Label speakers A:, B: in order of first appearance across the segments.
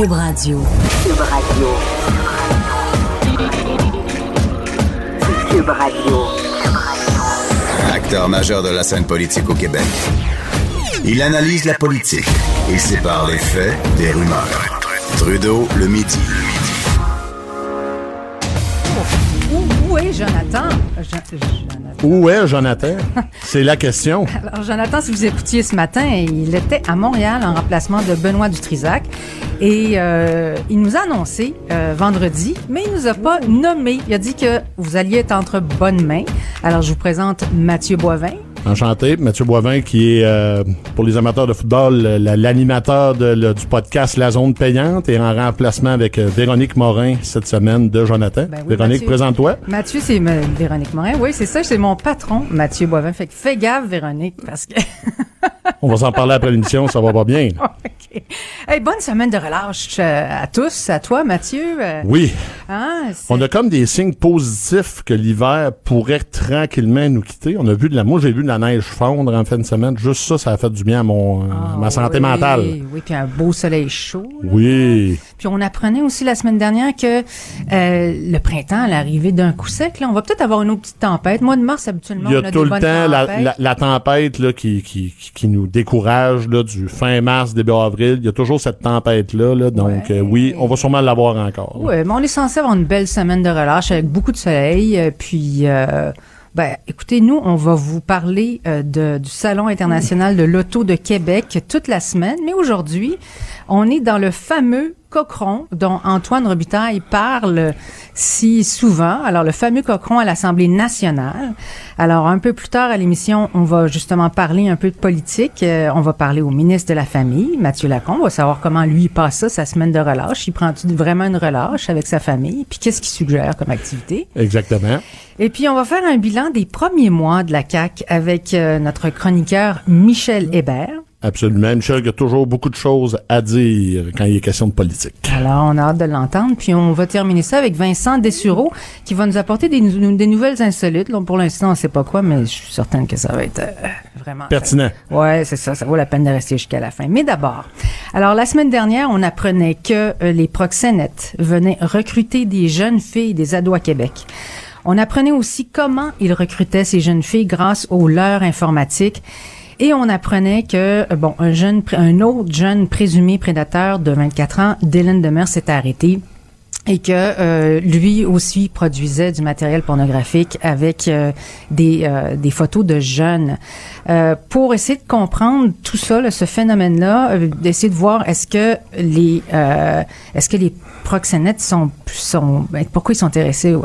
A: Cube Radio.
B: Cube Radio. Cube Radio.
C: Acteur majeur de la scène politique au Québec. Il analyse la politique et sépare les faits des rumeurs. Trudeau le midi.
D: Où, est Jonathan? Jo- Jonathan.
E: Où est Jonathan? C'est la question.
D: Alors, Jonathan, si vous écoutiez ce matin, il était à Montréal en remplacement de Benoît Dutrisac. Et euh, il nous a annoncé euh, vendredi, mais il nous a pas nommé. Il a dit que vous alliez être entre bonnes mains. Alors, je vous présente Mathieu Boivin.
E: Enchanté. Mathieu Boivin, qui est, euh, pour les amateurs de football, la- l'animateur du podcast La Zone Payante et en remplacement avec euh, Véronique Morin cette semaine de Jonathan.
D: Ben oui,
E: Véronique, présente-toi.
D: Mathieu, c'est Véronique Morin. Oui, c'est ça, c'est mon patron, Mathieu Boivin. Fait que fais gaffe, Véronique, parce que...
E: On va s'en parler après l'émission, ça va pas bien.
D: OK. Hey, bonne semaine de relâche euh, à tous, à toi, Mathieu.
E: Oui.
D: hein,
E: On a comme des signes positifs que l'hiver pourrait tranquillement nous quitter. On a vu de la, moi j'ai vu de la neige fondre en fin de semaine. Juste ça, ça a fait du bien à mon, euh,
D: Ah,
E: ma santé
D: oui,
E: mentale.
D: Oui, puis un beau soleil chaud. là.
E: Oui.
D: Puis on apprenait aussi la semaine dernière que euh, le printemps, à l'arrivée d'un coup sec, là, on va peut-être avoir une autre petite tempête. Mois de mars, habituellement,
E: Il y
D: on
E: a tout
D: des
E: le temps la,
D: tempêtes.
E: la, la tempête là, qui, qui, qui, nous décourage là, du fin mars, début avril. Il y a toujours cette tempête-là. Là, donc
D: Ouais.
E: euh, oui, on va sûrement l'avoir encore.
D: Oui, mais on est censé avoir une belle semaine de relâche avec beaucoup de soleil. Puis, euh, ben, écoutez, nous, on va vous parler euh, du Salon international de l'auto de Québec toute la semaine. Mais aujourd'hui, on est dans le fameux Cochron dont Antoine Robitaille parle si souvent. Alors, le fameux Cochron à l'Assemblée nationale. Alors, un peu plus tard à l'émission, on va justement parler un peu de politique. Euh, on va parler au ministre de la Famille, Mathieu Lacombe. On va savoir comment lui passe ça, sa semaine de relâche. Il prend vraiment une relâche avec sa famille? Puis qu'est-ce qu'il suggère comme activité?
E: Exactement.
D: Et puis, on va faire un bilan des premiers mois de la CAQ avec euh, notre chroniqueur Michel Hébert.
E: Absolument. Michel, il y a toujours beaucoup de choses à dire quand il est question de politique.
D: Alors, on a hâte de l'entendre. Puis, on va terminer ça avec Vincent Dessureau qui va nous apporter des, nou- des nouvelles insolites. Là, pour l'instant, on ne sait pas quoi, mais je suis certaine que ça va être euh, vraiment...
E: Pertinent.
D: Ouais, c'est ça. Ça vaut la peine de rester jusqu'à la fin. Mais d'abord, alors la semaine dernière, on apprenait que euh, les proxénètes venaient recruter des jeunes filles, des ados à Québec. On apprenait aussi comment ils recrutaient ces jeunes filles grâce aux leurs informatiques. Et on apprenait que euh, bon, un jeune, un autre jeune présumé prédateur de 24 ans, Dylan Demers, s'était arrêté et que euh, lui aussi produisait du matériel pornographique avec euh, des, des photos de jeunes. Euh, pour essayer de comprendre tout ça, là, ce phénomène-là, euh, d'essayer de voir est-ce que les euh, est-ce que les proxénètes sont sont ben, pourquoi ils sont intéressés aux,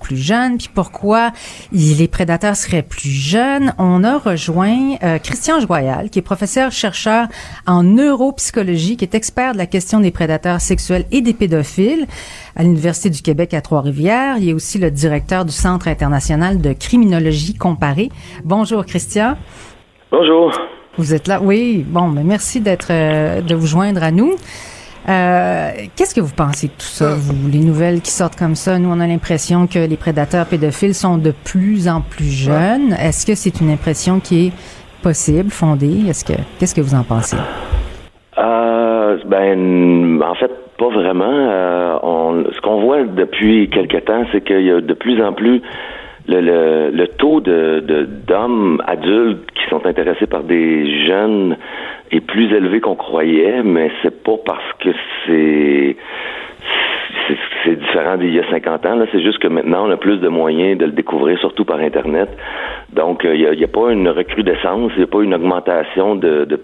D: plus jeunes, puis pourquoi les prédateurs seraient plus jeunes. On a rejoint euh, Christian Joyal, qui est professeur chercheur en neuropsychologie, qui est expert de la question des prédateurs sexuels et des pédophiles à l'Université du Québec à Trois-Rivières. Il est aussi le directeur du Centre international de criminologie comparée. Bonjour Christian.
F: Bonjour.
D: Vous êtes là? Oui. Bon, mais merci d'être, euh, de vous joindre à nous. Euh, Qu'est-ce que vous pensez de tout ça, vous, les nouvelles qui sortent comme ça? Nous, on a l'impression que les prédateurs pédophiles sont de plus en plus jeunes. Est-ce que c'est une impression qui est possible, fondée? Est-ce que, qu'est-ce que vous en pensez?
F: Euh, ben, en fait, pas vraiment. Euh, on, ce qu'on voit depuis quelque temps, c'est qu'il y a de plus en plus le, le, le taux de d'hommes adultes qui sont intéressés par des jeunes est plus élevé qu'on croyait, mais c'est pas parce que c'est différent d'il y a 50 ans. C'est juste que maintenant, on a plus de moyens de le découvrir, surtout par Internet. Donc, euh, il n'y a, il y a pas une recrudescence, il n'y a pas une augmentation de, de,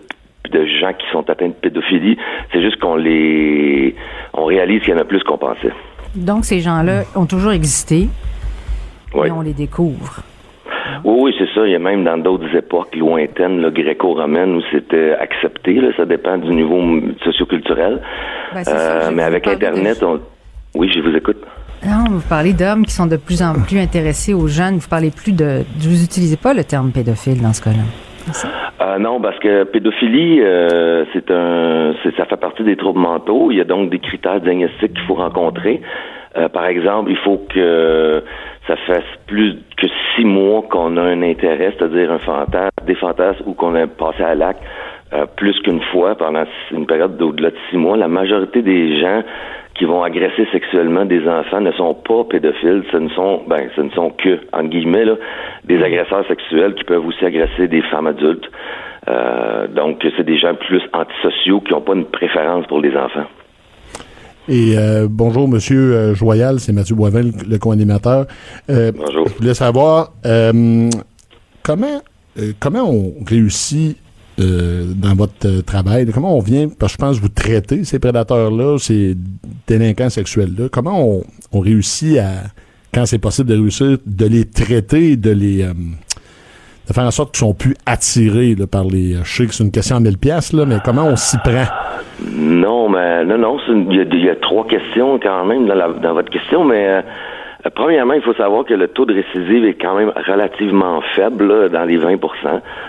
F: de gens qui sont atteints de pédophilie. C'est juste qu'on les, on réalise qu'il y en a plus qu'on pensait.
D: Donc, ces gens-là ont toujours existé,
F: Oui.
D: et on les découvre.
F: Oui, oui, c'est ça. Il y a même dans d'autres époques lointaines, là, gréco-romaines, où c'était accepté. Là, ça dépend du niveau socioculturel.
D: Ben, ça,
F: Euh, mais avec
D: de-
F: Internet, on... oui, je vous écoute.
D: Non, vous parlez d'hommes qui sont de plus en plus intéressés aux jeunes. Vous parlez plus de. Vous utilisez pas le terme pédophile dans ce cas-là.
F: Euh, non, parce que pédophilie, euh, c'est un, ça fait partie des troubles mentaux. Il y a donc des critères diagnostiques qu'il faut rencontrer. Euh, par exemple, il faut que ça fasse plus que six mois qu'on a un intérêt, c'est-à-dire un fantasme, des fantasmes ou qu'on a passé à l'acte euh, plus qu'une fois pendant une période d'au-delà de six mois. La majorité des gens qui vont agresser sexuellement des enfants ne sont pas pédophiles, ce ne sont ben ce ne sont que entre guillemets là, des agresseurs sexuels qui peuvent aussi agresser des femmes adultes. Euh, donc c'est des gens plus antisociaux qui n'ont pas une préférence pour les enfants.
E: Et euh, bonjour, Monsieur euh, Joyal, c'est Mathieu Boivin, le, le co-animateur. Euh,
F: Bonjour.
E: Je voulais savoir euh, comment euh, comment on réussit euh, dans votre travail, comment on vient, parce que je pense que vous traitez ces prédateurs-là, ces délinquants sexuels-là, comment on, on réussit à, quand c'est possible de réussir, de les traiter, de les euh, de faire en sorte qu'ils sont plus attirés là, par les. Je sais que c'est une question à 1000 pièces là, mais comment on s'y prend?
F: Non, mais non, non, il y, y a trois questions quand même dans, votre question, mais euh, euh, premièrement, il faut savoir que le taux de récidive est quand même relativement faible, là, dans les 20%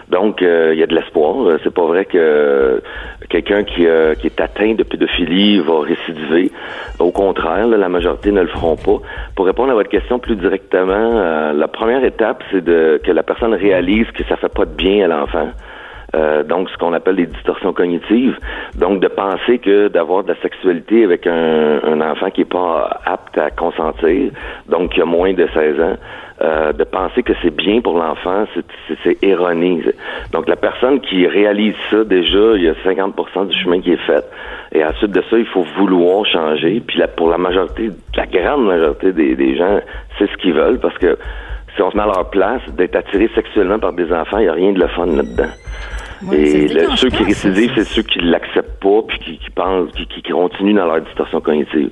F: Donc, euh, il y a de l'espoir. Euh, C'est pas vrai que euh, quelqu'un qui, euh, qui est atteint de pédophilie va récidiver. Au contraire, là, la majorité ne le feront pas. Pour répondre à votre question plus directement, euh, la première étape, c'est de que la personne réalise que ça fait pas de bien à l'enfant. Euh, donc ce qu'on appelle des distorsions cognitives. Donc de penser que d'avoir de la sexualité avec un, un enfant qui est pas apte à consentir, donc qui a moins de 16 ans, euh, de penser que c'est bien pour l'enfant, c'est erroné. Donc la personne qui réalise ça déjà, il y a 50% du chemin qui est fait. Et ensuite de ça, il faut vouloir changer. Puis là, pour la majorité, la grande majorité des, des gens, c'est ce qu'ils veulent parce que si on se met à leur place, d'être attiré sexuellement par des enfants, il n'y a rien de le fun là-dedans.
D: Ouais,
F: Et le- ceux qui
D: ça,
F: récidivent, c'est ceux qui l'acceptent pas puis qui, qui pensent, qui, qui continuent dans leur distorsion cognitive.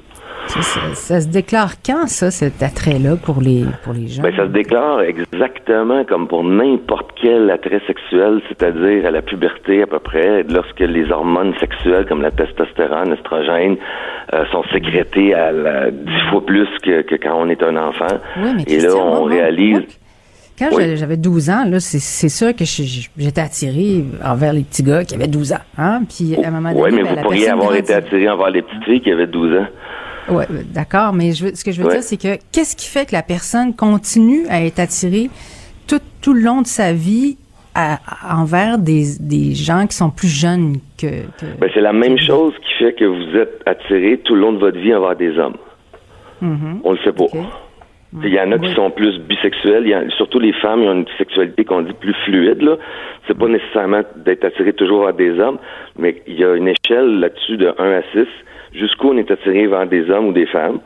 D: Ça, ça- ça se déclare quand, ça, cet attrait-là pour les, pour les gens?
F: Ben, ça se déclare exactement comme pour n'importe quel attrait sexuel, c'est-à-dire à la puberté à peu près, lorsque les hormones sexuelles comme la testostérone, l'estrogène, euh, sont sécrétées à dix fois plus que, que quand on est un enfant.
D: Oui, mais
F: Et là, on réalise...
D: Quand
F: Oui.
D: j'avais- j'avais 12 ans, là, c'est sûr que j'étais attirée envers les petits gars qui avaient 12 ans. Hein? Puis à un moment donné,
F: Oui, mais
D: ben,
F: vous pourriez avoir été attiré envers les petites filles qui avaient 12 ans.
D: Ouais, euh, d'accord, mais je veux- ce que je veux
F: Ouais.
D: dire, c'est que qu'est-ce qui fait que la personne continue à être attirée tout, tout le long de sa vie à- à- envers des, des gens qui sont plus jeunes que. que-
F: Ben, c'est la même chose qui fait que vous êtes attiré tout le long de votre vie envers des hommes.
D: Mhm.
F: On le sait pas. Il y en a qui sont plus bisexuels, il y en- surtout les femmes, ils ont une sexualité qu'on dit plus fluide. Là. C'est pas nécessairement d'être attiré toujours vers des hommes, mais il y a une échelle là-dessus de 1 à 6, jusqu'où on est attiré vers des hommes ou des femmes.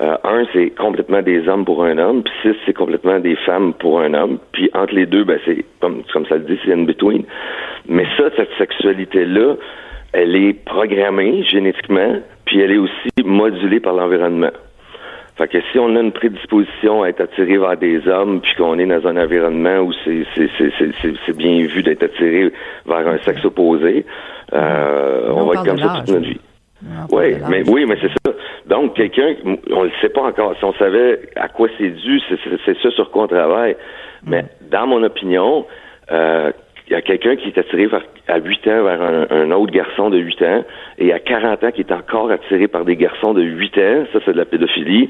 F: Euh, 1, c'est complètement des hommes pour un homme, puis 6, c'est complètement des femmes pour un homme. Puis entre les deux, ben, c'est comme, comme ça le dit, c'est in between. Mais ça, cette sexualité-là, elle est programmée génétiquement, puis elle est aussi modulée par l'environnement. Fait que si on a une prédisposition à être attiré vers des hommes, puis qu'on est dans un environnement où c'est c'est c'est c'est c'est- c'est bien vu d'être attiré vers un sexe opposé, euh, on,
D: on
F: va être comme ça toute notre vie. Oui, mais oui, mais c'est ça. Donc quelqu'un, on le sait pas encore. Si on savait à quoi c'est dû, c'est ça sur quoi on travaille. Mais dans mon opinion, euh, il y a quelqu'un qui est attiré à 8 ans vers un, un autre garçon de 8 ans et à 40 ans qui est encore attiré par des garçons de 8 ans, ça c'est de la pédophilie,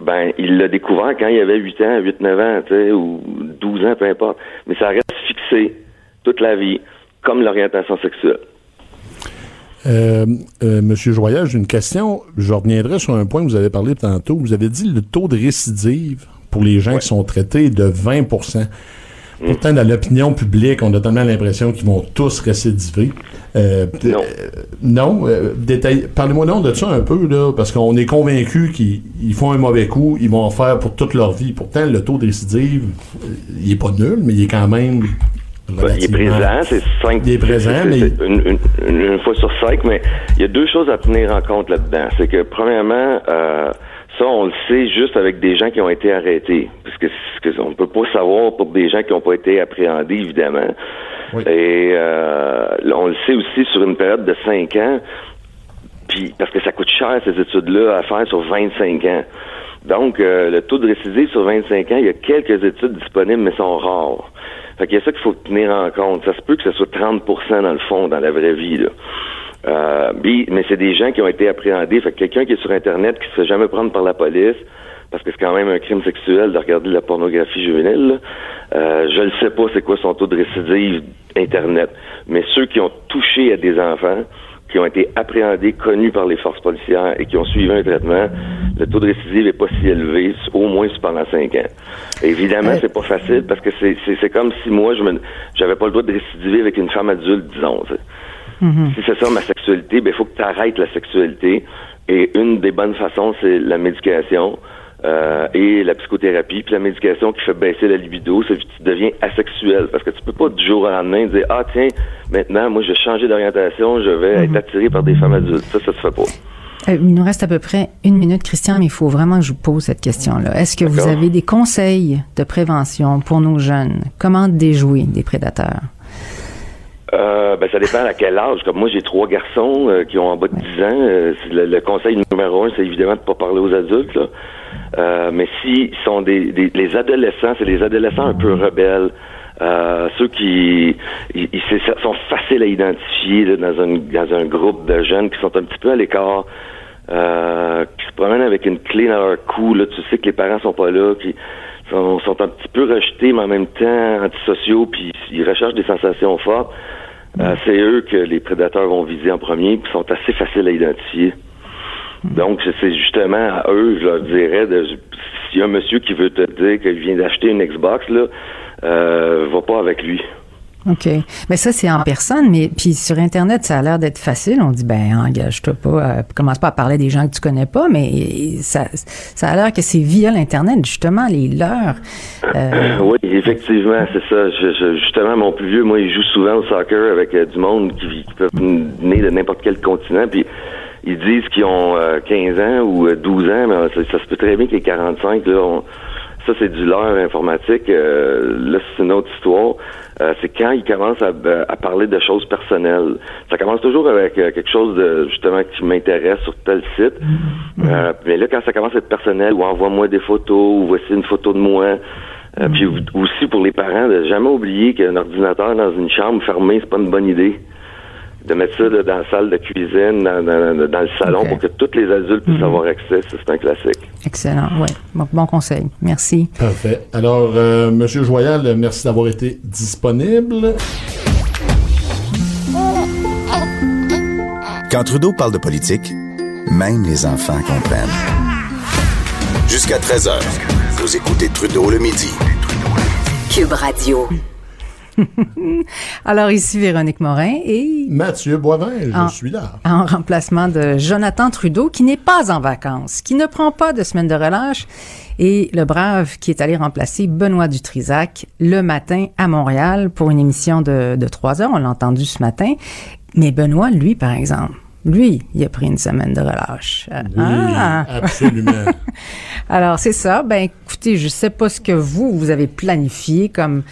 F: ben il l'a découvert quand il avait 8 ans, 8-9 ans, tu sais, ou 12 ans, peu importe. Mais ça reste fixé toute la vie, comme l'orientation sexuelle.
E: Euh, euh, Monsieur Joyal, j'ai une question. Je reviendrai sur un point que vous avez parlé tantôt. Vous avez dit le taux de récidive pour les gens qui sont traités est de 20 Pourtant, dans l'opinion publique, on a tellement l'impression qu'ils vont tous récidiver. Euh,
F: Non.
E: euh, non. euh, détail- Parlez-moi donc de ça un peu, là, parce qu'on est convaincu qu'ils ils font un mauvais coup, ils vont en faire pour toute leur vie. Pourtant, le taux de récidive, euh, il est pas nul, mais il est quand même.
F: Ben, il est présent, c'est cinq.
E: Il est présent,
F: c'est-
E: mais-
F: c'est une, une- une- une fois sur cinq, mais il y a deux choses à tenir en compte là-dedans. C'est que premièrement, euh, ça on le sait juste avec des gens qui ont été arrêtés, parce que, que on peut pas savoir pour des gens qui n'ont pas été appréhendés évidemment.
E: Oui.
F: Et euh, on le sait aussi sur une période de cinq ans, puis parce que ça coûte cher ces études-là à faire sur 25 ans. Donc, euh, le taux de récidive sur 25 ans, il y a quelques études disponibles, mais sont rares. Fait qu'il y a ça qu'il faut tenir en compte. Ça se peut que ce soit 30% dans le fond, dans la vraie vie. Là. Euh, mais c'est des gens qui ont été appréhendés. Fait que quelqu'un qui est sur Internet, qui se fait jamais prendre par la police, parce que c'est quand même un crime sexuel de regarder de la pornographie juvénile. Euh, je ne sais pas c'est quoi son taux de récidive Internet. Mais ceux qui ont touché à des enfants, qui ont été appréhendés, connus par les forces policières et qui ont suivi un traitement, le taux de récidive n'est pas si élevé, au moins pendant cinq ans. Évidemment,
D: Euh.
F: c'est pas facile parce que c'est, comme si moi, je me, j'avais pas le droit de récidiver avec une femme adulte, disons. Sais. Si c'est ça ma sexualité, ben il faut que tu arrêtes la sexualité. Et une des bonnes façons, c'est la médication euh, et la psychothérapie. Puis la médication qui fait baisser la libido, c'est que tu deviens asexuel. Parce que tu peux pas du jour au lendemain dire Ah tiens, maintenant, moi je vais changer d'orientation, je vais être attiré par des femmes adultes. Ça, ça se fait pas.
D: Euh, il nous reste à peu près une minute, Christian, mais il faut vraiment que je vous pose cette question-là. Est-ce que vous avez des conseils de prévention pour nos jeunes? Comment déjouer des prédateurs?
F: Euh, ben, ça dépend à quel âge. Comme moi, j'ai trois garçons euh, qui ont en bas de 10 ans. Euh, le, le conseil numéro un, c'est évidemment de pas parler aux adultes. Là. Euh, mais s'ils sont des, des les adolescents, c'est les adolescents un peu rebelles. Euh, ceux qui ils, ils- sont faciles à identifier là, dans, un, dans un groupe de jeunes qui sont un petit peu à l'écart, euh, qui se promènent avec une clé dans leur cou. Là, tu sais que les parents sont pas là, qui sont, sont un petit peu rejetés, mais en même temps antisociaux, puis ils recherchent des sensations fortes. Euh, c'est eux que les prédateurs vont viser en premier, puis sont assez faciles à identifier. Donc, c'est- c'est justement à eux, je leur dirais, de, s'il y a un monsieur qui veut te dire qu'il vient d'acheter une Xbox, là, euh, va pas avec lui.
D: OK. Mais ça, c'est en personne, mais puis sur Internet, ça a l'air d'être facile. On dit, ben, engage-toi pas, euh, commence pas à parler des gens que tu connais pas, mais ça, ça a l'air que c'est via l'Internet, justement, les leurs. Euh,
F: Oui, effectivement, c'est ça. Je- je- justement, mon plus vieux, moi, il joue souvent au soccer avec euh, du monde qui, qui peut venir de n'importe quel continent, puis ils disent qu'ils ont euh, 15 ans ou euh, 12 ans, mais euh, ça, se peut très bien qu'ils aient 45. Là, ça, c'est du leurre informatique. Euh, là, c'est une autre histoire. Euh, c'est quand ils commencent à, à parler de choses personnelles. Ça commence toujours avec euh, quelque chose de justement qui m'intéresse sur tel site. Euh, mais là, quand ça commence à être personnel, ou envoie-moi des photos, ou voici une photo de moi. Euh, Puis aussi pour les parents, de jamais oublier qu'un ordinateur dans une chambre fermée, c'est pas une bonne idée. De mettre ça là, dans la salle de cuisine, dans, dans- dans le salon, pour que tous les adultes puissent avoir accès. C'est un classique.
D: excellent, ouais. Bon, bon conseil. Merci.
E: Parfait. Alors, euh, Monsieur Joyal, merci d'avoir été disponible.
C: Quand Trudeau parle de politique, même les enfants comprennent. Jusqu'à 13h, vous écoutez Trudeau le midi.
B: Cube Radio.
D: Alors, ici Véronique Morin et
E: Mathieu Boivin, je
D: Ah.
E: suis là.
D: en remplacement de Jonathan Trudeau, qui n'est pas en vacances, qui ne prend pas de semaine de relâche, et le brave qui est allé remplacer Benoît Dutrisac le matin à Montréal pour une émission de, de trois heures. On l'a entendu ce matin. Mais Benoît, lui, par exemple, lui, il a pris une semaine de relâche.
E: Oui,
D: ah!
E: absolument.
D: Alors, c'est ça. Ben, écoutez, je sais pas ce que vous, vous avez planifié comme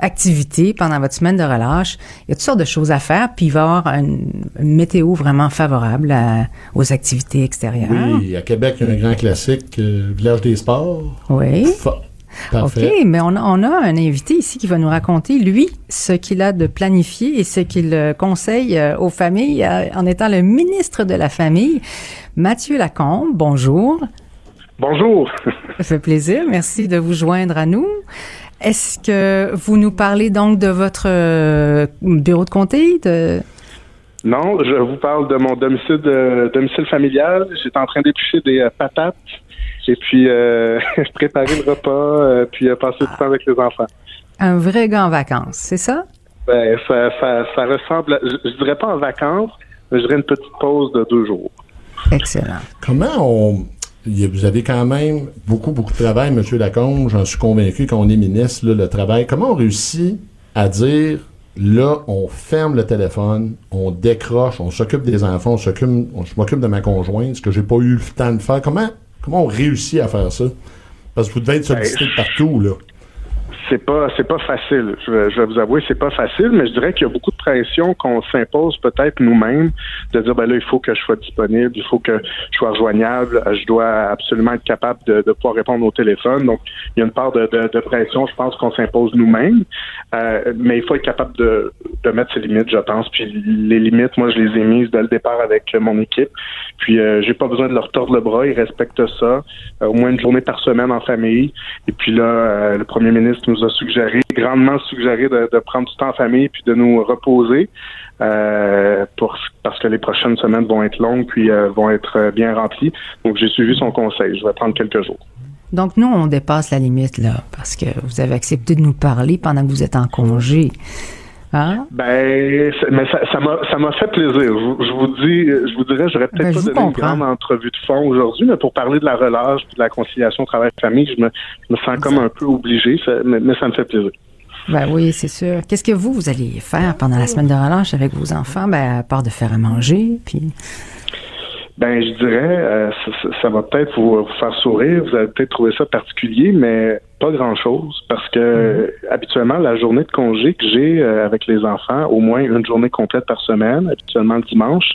D: activité pendant votre semaine de relâche. Il y a toutes sortes de choses à faire, puis il va y avoir une, une météo vraiment favorable à- aux activités extérieures.
E: oui, à Québec, il y a un grand classique, euh, Village des Sports.
D: Oui.
E: Fa- Parfait.
D: OK, mais on a, on a un invité ici qui va nous raconter, lui, ce qu'il a de planifié et ce qu'il euh, conseille euh, aux familles euh, en étant le ministre de la Famille. Mathieu Lacombe, bonjour.
A: Bonjour.
D: Ça fait plaisir. Merci de vous joindre à nous. Est-ce que vous nous parlez donc de votre euh, bureau de comté? De...
A: Non, je vous parle de mon domicile de, domicile familial. J'étais en train d'éplucher des euh, patates et puis euh, préparer le repas, euh, puis euh, passer du temps avec les enfants.
D: Un vrai gars en vacances, c'est ça?
A: Ben, ça, ça, ça ressemble, à- je, je dirais pas en vacances, mais je dirais une petite pause de deux jours.
D: Excellent.
E: Comment on. Vous avez quand même beaucoup, beaucoup de travail, M. Lacombe. J'en suis convaincu quand on est ministre, là, le travail. Comment on réussit à dire, là, on ferme le téléphone, on décroche, on s'occupe des enfants, on s'occupe, je m'occupe de ma conjointe, ce que j'ai pas eu le temps de faire. Comment, comment on réussit à faire ça? Parce que vous devez être sollicité de partout, là.
A: C'est pas, c'est pas facile. Je vais, je vais vous avouer, c'est pas facile, mais je dirais qu'il y a beaucoup de pression qu'on s'impose peut-être nous-mêmes de dire ben là, il faut que je sois disponible, il faut que je sois rejoignable, je dois absolument être capable de, de pouvoir répondre au téléphone. Donc, il y a une part de, de, de pression, je pense, qu'on s'impose nous-mêmes, Euh, mais il faut être capable de, de mettre ses limites, je pense. Puis les limites, moi, je les ai mises dès le départ avec mon équipe. Puis euh, j'ai pas besoin de leur tordre le bras, ils respectent ça. Euh, au moins une journée par semaine en famille. Et puis là, euh, le premier ministre nous nous a suggéré, grandement suggéré de, prendre du temps en famille puis de nous reposer euh, pour, parce que les prochaines semaines vont être longues puis euh, vont être bien remplies. Donc, j'ai suivi son conseil. Je vais prendre quelques jours.
D: Donc, nous, on dépasse la limite, là, parce que vous avez accepté de nous parler pendant que vous êtes en congé.
A: Hein? Ben, mais ça m'a ça m'a fait plaisir. Je, vous dis, je vous dirais, j'aurais peut-être ben, pas donné une grande entrevue de fond aujourd'hui, mais pour parler de la relâche et de la conciliation travail-famille, je me, me sens comme un peu obligé, mais, mais, ça me fait plaisir.
D: Ben oui, c'est sûr. Qu'est-ce que vous, vous allez faire pendant la semaine de relâche avec vos enfants? Ben, à part de faire à manger, puis...
A: Ben, je dirais, euh, ça, va peut-être vous, faire sourire. Vous allez peut-être trouver ça particulier, mais pas grand-chose parce que mm-hmm. habituellement, la journée de congé que j'ai euh, avec les enfants, au moins une journée complète par semaine, habituellement le dimanche,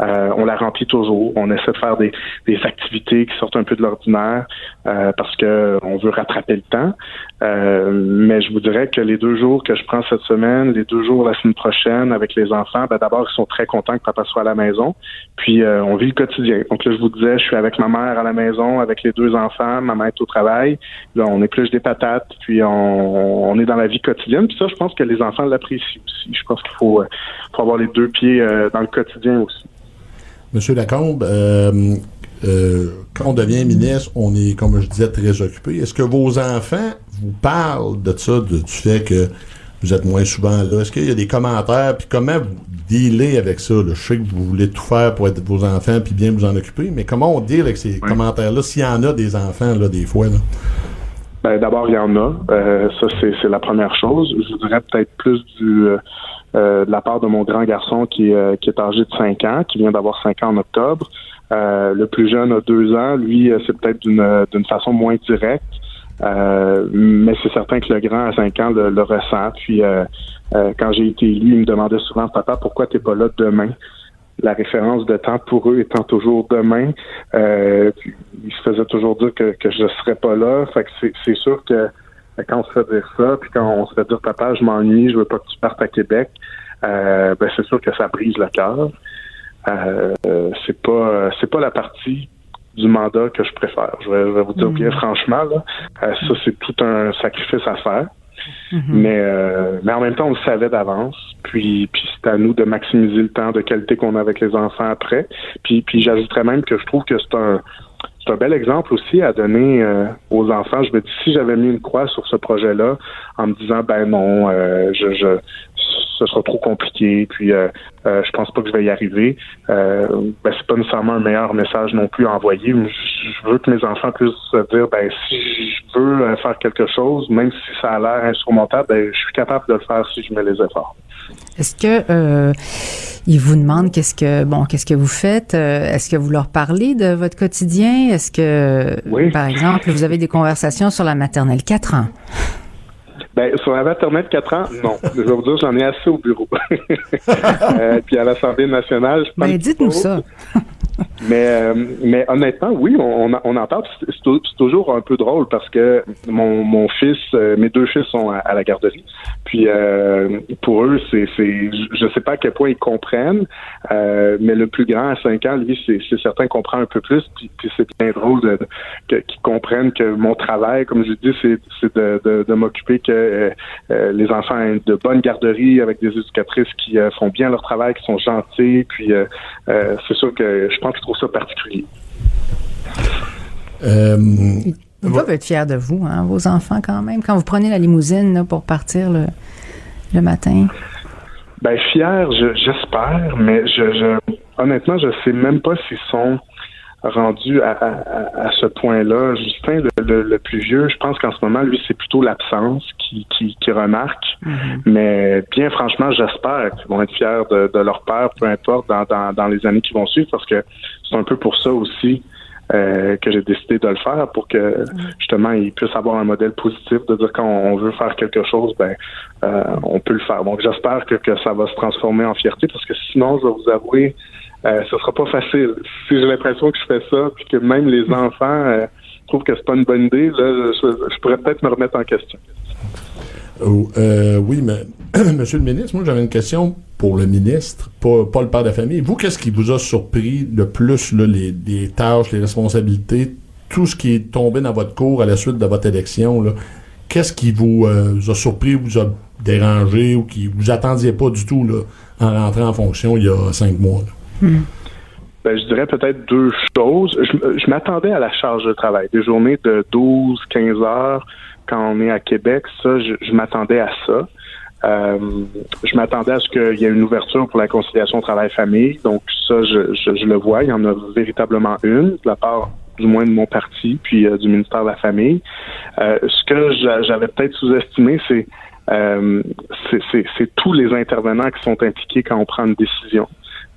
A: euh, on la remplit toujours. On essaie de faire des, des activités qui sortent un peu de l'ordinaire euh, parce que on veut rattraper le temps. Euh, mais je vous dirais que les deux jours que je prends cette semaine, les deux jours la semaine prochaine avec les enfants, ben d'abord ils sont très contents que papa soit à la maison. Puis on vit le quotidien. Donc là je vous disais, je suis avec ma mère à la maison avec les deux enfants, ma mère est au travail. Là on épluche des patates, puis on, on est dans la vie quotidienne. Puis ça, je pense que les enfants l'apprécient aussi. Je pense qu'il faut, faut avoir les deux pieds dans le quotidien aussi.
E: Monsieur Lacombe, euh, quand on devient ministre, on est, comme je disais, très occupé. Est-ce que vos enfants vous parlent de ça, du fait que vous êtes moins souvent là? Est-ce qu'il y a des commentaires? Puis comment vous dealez avec ça? Je sais que vous voulez tout faire pour être vos enfants puis bien vous en occuper, mais comment on deal avec ces commentaires-là, s'il y en a des enfants, là, des fois? Là?
A: Ben, d'abord, il y en a. Euh, ça, c'est la première chose. Je voudrais peut-être plus du euh, de la part de mon grand garçon qui, euh, qui est âgé de 5 ans, qui vient d'avoir 5 ans en octobre. Euh, le plus jeune a 2 ans. Lui, c'est peut-être d'une, d'une façon moins directe. mais c'est certain que le grand à 5 ans le, ressent. Puis quand j'ai été élu, il me demandait souvent Papa, pourquoi t'es pas là demain? La référence de temps pour eux étant toujours demain. il se faisait toujours dire que, que je serais pas là. Fait que c'est, sûr que quand on se fait dire ça, puis quand on se fait dire papa, je m'ennuie, je veux pas que tu partes à Québec, euh, ben c'est sûr que ça brise le cœur. Euh, c'est pas c'est pas la partie du mandat que je préfère. Je vais, vous dire bien franchement, là, euh, ça c'est tout un sacrifice à faire. Mm-hmm. Mais euh, mais en même temps, on le savait d'avance. Puis puis c'est à nous de maximiser le temps de qualité qu'on a avec les enfants après. Puis puis j'ajouterais même que je trouve que c'est un c'est un bel exemple aussi à donner euh, aux enfants. Je me dis, si j'avais mis une croix sur ce projet-là en me disant, ben non, euh, je, je, ce sera trop compliqué, puis euh, euh, je pense pas que je vais y arriver, euh, ben c'est pas nécessairement un meilleur message non plus à envoyer. Je veux que mes enfants puissent se dire, ben si je veux faire quelque chose, même si ça a l'air insurmontable, ben je suis capable de le faire si je mets les efforts.
D: Est-ce que euh, ils vous demandent qu'est-ce que bon qu'est-ce que vous faites euh, Est-ce que vous leur parlez de votre quotidien? Est-ce que par exemple vous avez des conversations sur la maternelle 4 ans?
A: Ben, sur la maternelle 4 ans, non. Je vais vous dire, j'en ai assez au bureau. euh, puis à l'Assemblée nationale, je
D: Ben, dites-nous ça.
A: Mais, euh, mais honnêtement, oui, on, on en parle. C'est toujours un peu drôle parce que mon, mon fils, euh, mes deux fils sont à, la garderie. Puis euh, pour eux, c'est, c'est, je sais pas à quel point ils comprennent, mais le plus grand à 5 ans, lui, c'est, certain comprend un peu plus. Puis, c'est bien drôle de, qu'ils comprennent que mon travail, comme je dis, c'est, c'est de, de, de m'occuper que les enfants aient de bonnes garderies avec des éducatrices qui font bien leur travail, qui sont gentils. Puis c'est sûr que je pense qu'ils trouvent ça particulier.
D: Euh, Ils doivent être fiers de vous, hein, vos enfants quand même, quand vous prenez la limousine pour partir le, matin.
A: Ben fiers, j'espère, mais je, je, honnêtement, je sais même pas s'ils sont rendu à, à, ce point-là. Justin, le, plus vieux, je pense qu'en ce moment, lui, c'est plutôt l'absence qui, qui, qui remarque. Mm-hmm. Mais bien franchement, j'espère qu'ils vont être fiers de, de, leur père, peu importe, dans, dans, dans, les années qui vont suivre, parce que c'est un peu pour ça aussi euh, que j'ai décidé de le faire, pour que mm-hmm. justement, ils puissent avoir un modèle positif, de dire quand on veut faire quelque chose, ben euh, on peut le faire. Donc j'espère que, que ça va se transformer en fierté, parce que sinon, je vais vous avouer, euh, ce sera pas facile. Si j'ai l'impression que je fais ça, puis que même les mm. enfants euh, trouvent que c'est pas une bonne idée, là, je, pourrais peut-être me remettre en question.
E: Oh, euh, oui, mais Monsieur le ministre, moi j'avais une question pour le ministre, pas, pas, le père de famille. Vous, qu'est-ce qui vous a surpris le plus, là, les, les, tâches, les responsabilités, tout ce qui est tombé dans votre cours à la suite de votre élection, qu'est-ce qui vous, euh, vous a surpris, vous a dérangé ou qui vous attendiez pas du tout là, en rentrant en fonction il y a cinq mois? là?
A: Ben, je dirais peut-être deux choses. Je, m'attendais à la charge de travail. Des journées de 12, 15 heures quand on est à Québec, ça, je, m'attendais à ça. Euh, je m'attendais à ce qu'il y ait une ouverture pour la conciliation travail-famille. Donc ça, je, je, le vois. Il y en a véritablement une de la part du moins de mon parti, puis euh, du ministère de la Famille. Euh, ce que j'a- j'avais peut-être sous-estimé, euh, c'est tous les intervenants qui sont impliqués quand on prend une décision.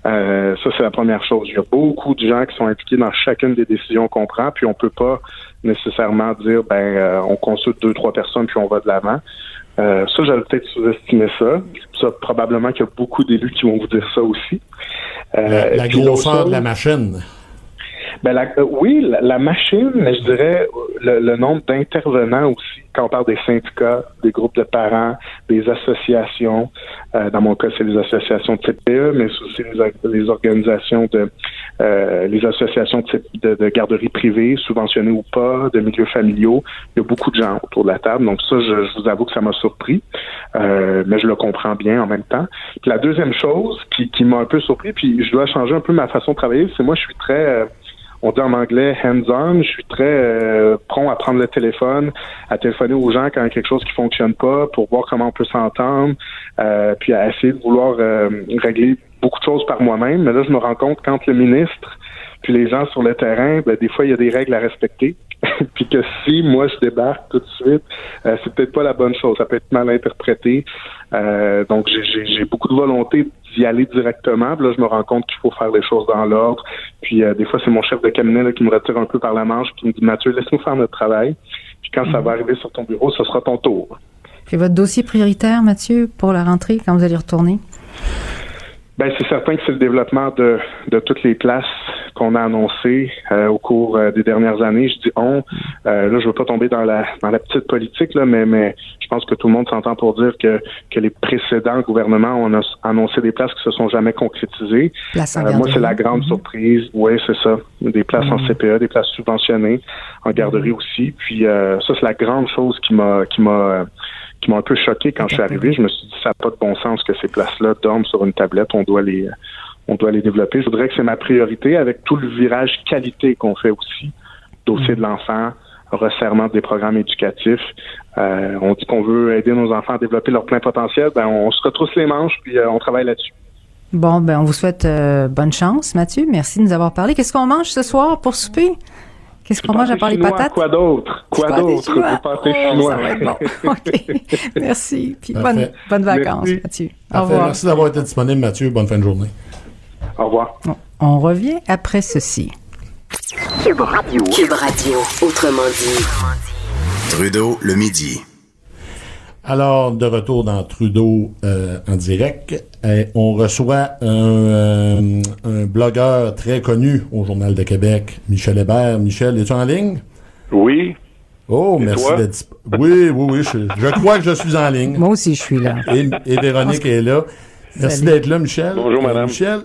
A: Euh, ça, c'est la première chose. Il y a beaucoup de gens qui sont impliqués dans chacune des décisions qu'on prend, puis on peut pas nécessairement dire, ben, euh, on consulte deux, trois personnes, puis on va de l'avant. Euh, ça, j'avais peut-être sous-estimé ça. Ça, probablement qu'il y a beaucoup d'élus qui vont vous dire ça aussi. Euh,
E: La, la grosseur de la machine.
A: Ben la- euh, oui, la, la machine, mais je dirais le, le nombre d'intervenants aussi, quand on parle des syndicats, des groupes de parents, des associations. euh, dans mon cas, c'est les associations de TPE, mais c'est aussi les, les organisations de euh, les associations de, de, de garderies privées, subventionnées ou pas, de milieux familiaux. Il y a beaucoup de gens autour de la table. Donc ça, je, je vous avoue que ça m'a surpris, euh, mais je le comprends bien en même temps. Puis la deuxième chose qui, qui m'a un peu surpris, puis je dois changer un peu ma façon de travailler, c'est moi, je suis très euh, on dit en anglais hands-on. Je suis très euh, prompt à prendre le téléphone, à téléphoner aux gens quand il y a quelque chose qui fonctionne pas, pour voir comment on peut s'entendre, euh, puis à essayer de vouloir euh, régler beaucoup de choses par moi-même. Mais là, je me rends compte quand le ministre puis les gens sur le terrain, ben, des fois, il y a des règles à respecter. puis que si moi je débarque tout de suite, euh, c'est peut-être pas la bonne chose. Ça peut être mal interprété. Euh, donc j'ai- beaucoup de volonté d'y aller directement. Puis là, je me rends compte qu'il faut faire les choses dans l'ordre. Puis euh, des fois, c'est mon chef de cabinet là, qui me retire un peu par la manche, qui me dit Mathieu, laisse-nous faire notre travail. Puis quand ça va arriver sur ton bureau, ce sera ton tour.
D: C'est votre dossier prioritaire, Mathieu, pour la rentrée, quand vous allez retourner?
A: Ben, c'est certain que c'est le développement de, de toutes les places qu'on a annoncées euh, au cours euh, des dernières années. Je dis on. Euh, là, je veux pas tomber dans la dans la petite politique là, mais mais je pense que tout le monde s'entend pour dire que que les précédents gouvernements ont annoncé- des places qui se sont jamais concrétisées. Euh, moi, c'est la grande
D: Mhm.
A: surprise. Oui, c'est ça. Des places en CPE, des places subventionnées, en garderie aussi. Puis euh, ça, c'est la grande chose qui m'a qui m'a qui m'a un peu choqué quand je suis arrivé. Je me suis dit ça n'a pas de bon sens que ces places-là dorment sur une tablette. On doit les on doit les développer. Je voudrais que c'est ma priorité avec tout le virage qualité qu'on fait aussi. Dossier de l'enfant, resserrement des programmes éducatifs. Euh, on dit qu'on veut aider nos enfants à développer leur plein potentiel. Ben, on se retrousse les manches puis euh, on travaille là-dessus.
D: Bon, ben, on vous souhaite euh, bonne chance, Mathieu. Merci de nous avoir parlé. Qu'est-ce qu'on mange ce soir pour souper? Qu'est-ce qu'on mange à part les patates?
A: Quoi d'autre? Quoi d'autre? Du pâté
D: Oh,
A: chinois?
D: ça va être bon. OK. Merci. Puis bonnes, bonnes vacances,
A: Merci.
D: Mathieu. Au
E: Parfait.
D: revoir.
E: Merci d'avoir été disponible, Mathieu. Bonne fin de journée.
A: Au revoir.
D: On revient après ceci.
B: Cube Radio. Cube Radio. Autrement dit.
C: Trudeau, le midi.
E: Alors, de retour dans Trudeau euh, en direct, euh, on reçoit un, euh, un blogueur très connu au Journal de Québec, Michel Hébert. Michel, es-tu en ligne?
G: Oui.
E: Oh,
G: Et
E: merci d'être Oui, oui, oui, je, je crois que je suis en ligne.
D: Moi aussi, je suis là.
E: Et, et Véronique est là. Merci d'être là, Michel.
G: Bonjour, madame.
E: Michel,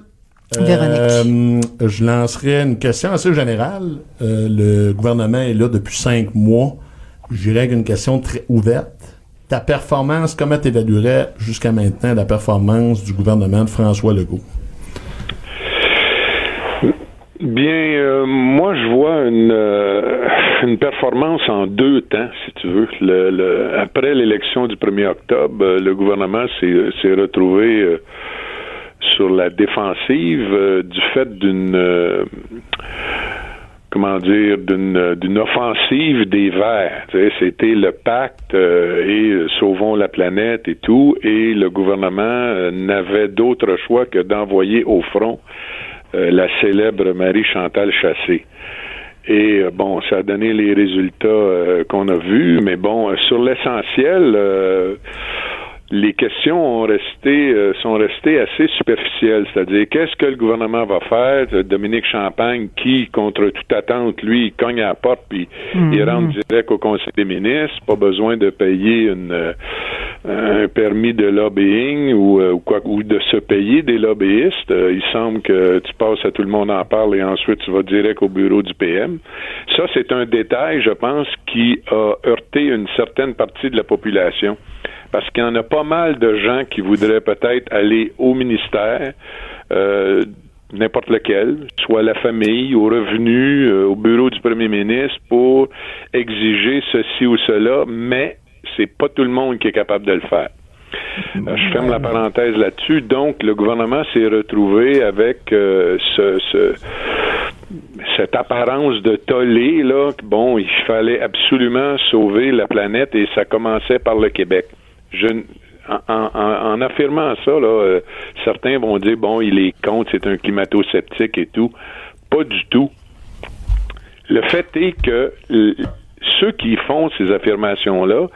D: Véronique.
E: euh, je lancerai une question assez générale. Euh, le gouvernement est là depuis cinq mois. J'irai avec une question très ouverte. Ta performance, comment tu jusqu'à maintenant la performance du gouvernement de François Legault?
G: Bien, euh, moi, je vois une, euh, une performance en deux temps, si tu veux. Après l'élection du 1er octobre, euh, le gouvernement s'est retrouvé sur la défensive du fait d'une comment dire d'une d'une offensive des Verts. C'était le pacte euh, et euh, sauvons la planète et tout, et le gouvernement euh, n'avait d'autre choix que d'envoyer au front euh, la célèbre Marie-Chantal Chassé. Et euh, bon, ça a donné les résultats euh, qu'on a vus, mais bon, euh, sur l'essentiel, euh, les questions ont resté, euh, sont restées assez superficielles. C'est-à-dire, qu'est-ce que le gouvernement va faire? Dominique Champagne, qui, contre toute attente, lui, cogne à la porte, puis
D: Mhm.
G: il rentre direct au Conseil des ministres. Pas besoin de payer une, euh, un permis de lobbying ou, euh, ou quoi, ou de se payer des lobbyistes. Euh, il semble que tu passes à tout le monde en parle et ensuite tu vas direct au bureau du PM. Ça, c'est un détail, je pense, qui a heurté une certaine partie de la population parce qu'il y en a pas mal de gens qui voudraient peut-être aller au ministère, euh, n'importe lequel, soit la famille, au revenu, euh, au bureau du premier ministre, pour exiger ceci ou cela, mais c'est pas tout le monde qui est capable de le faire. Euh, je ferme la parenthèse là-dessus. Donc, le gouvernement s'est retrouvé avec euh, ce, ce- cette apparence de tollé, là. que, Bon, il fallait absolument sauver la planète et ça commençait par le Québec. Je, en, en- en affirmant ça, là, euh, certains vont dire, bon, il est contre, c'est un climato-sceptique et tout. Pas du tout. Le fait est que ceux qui font ces affirmations-là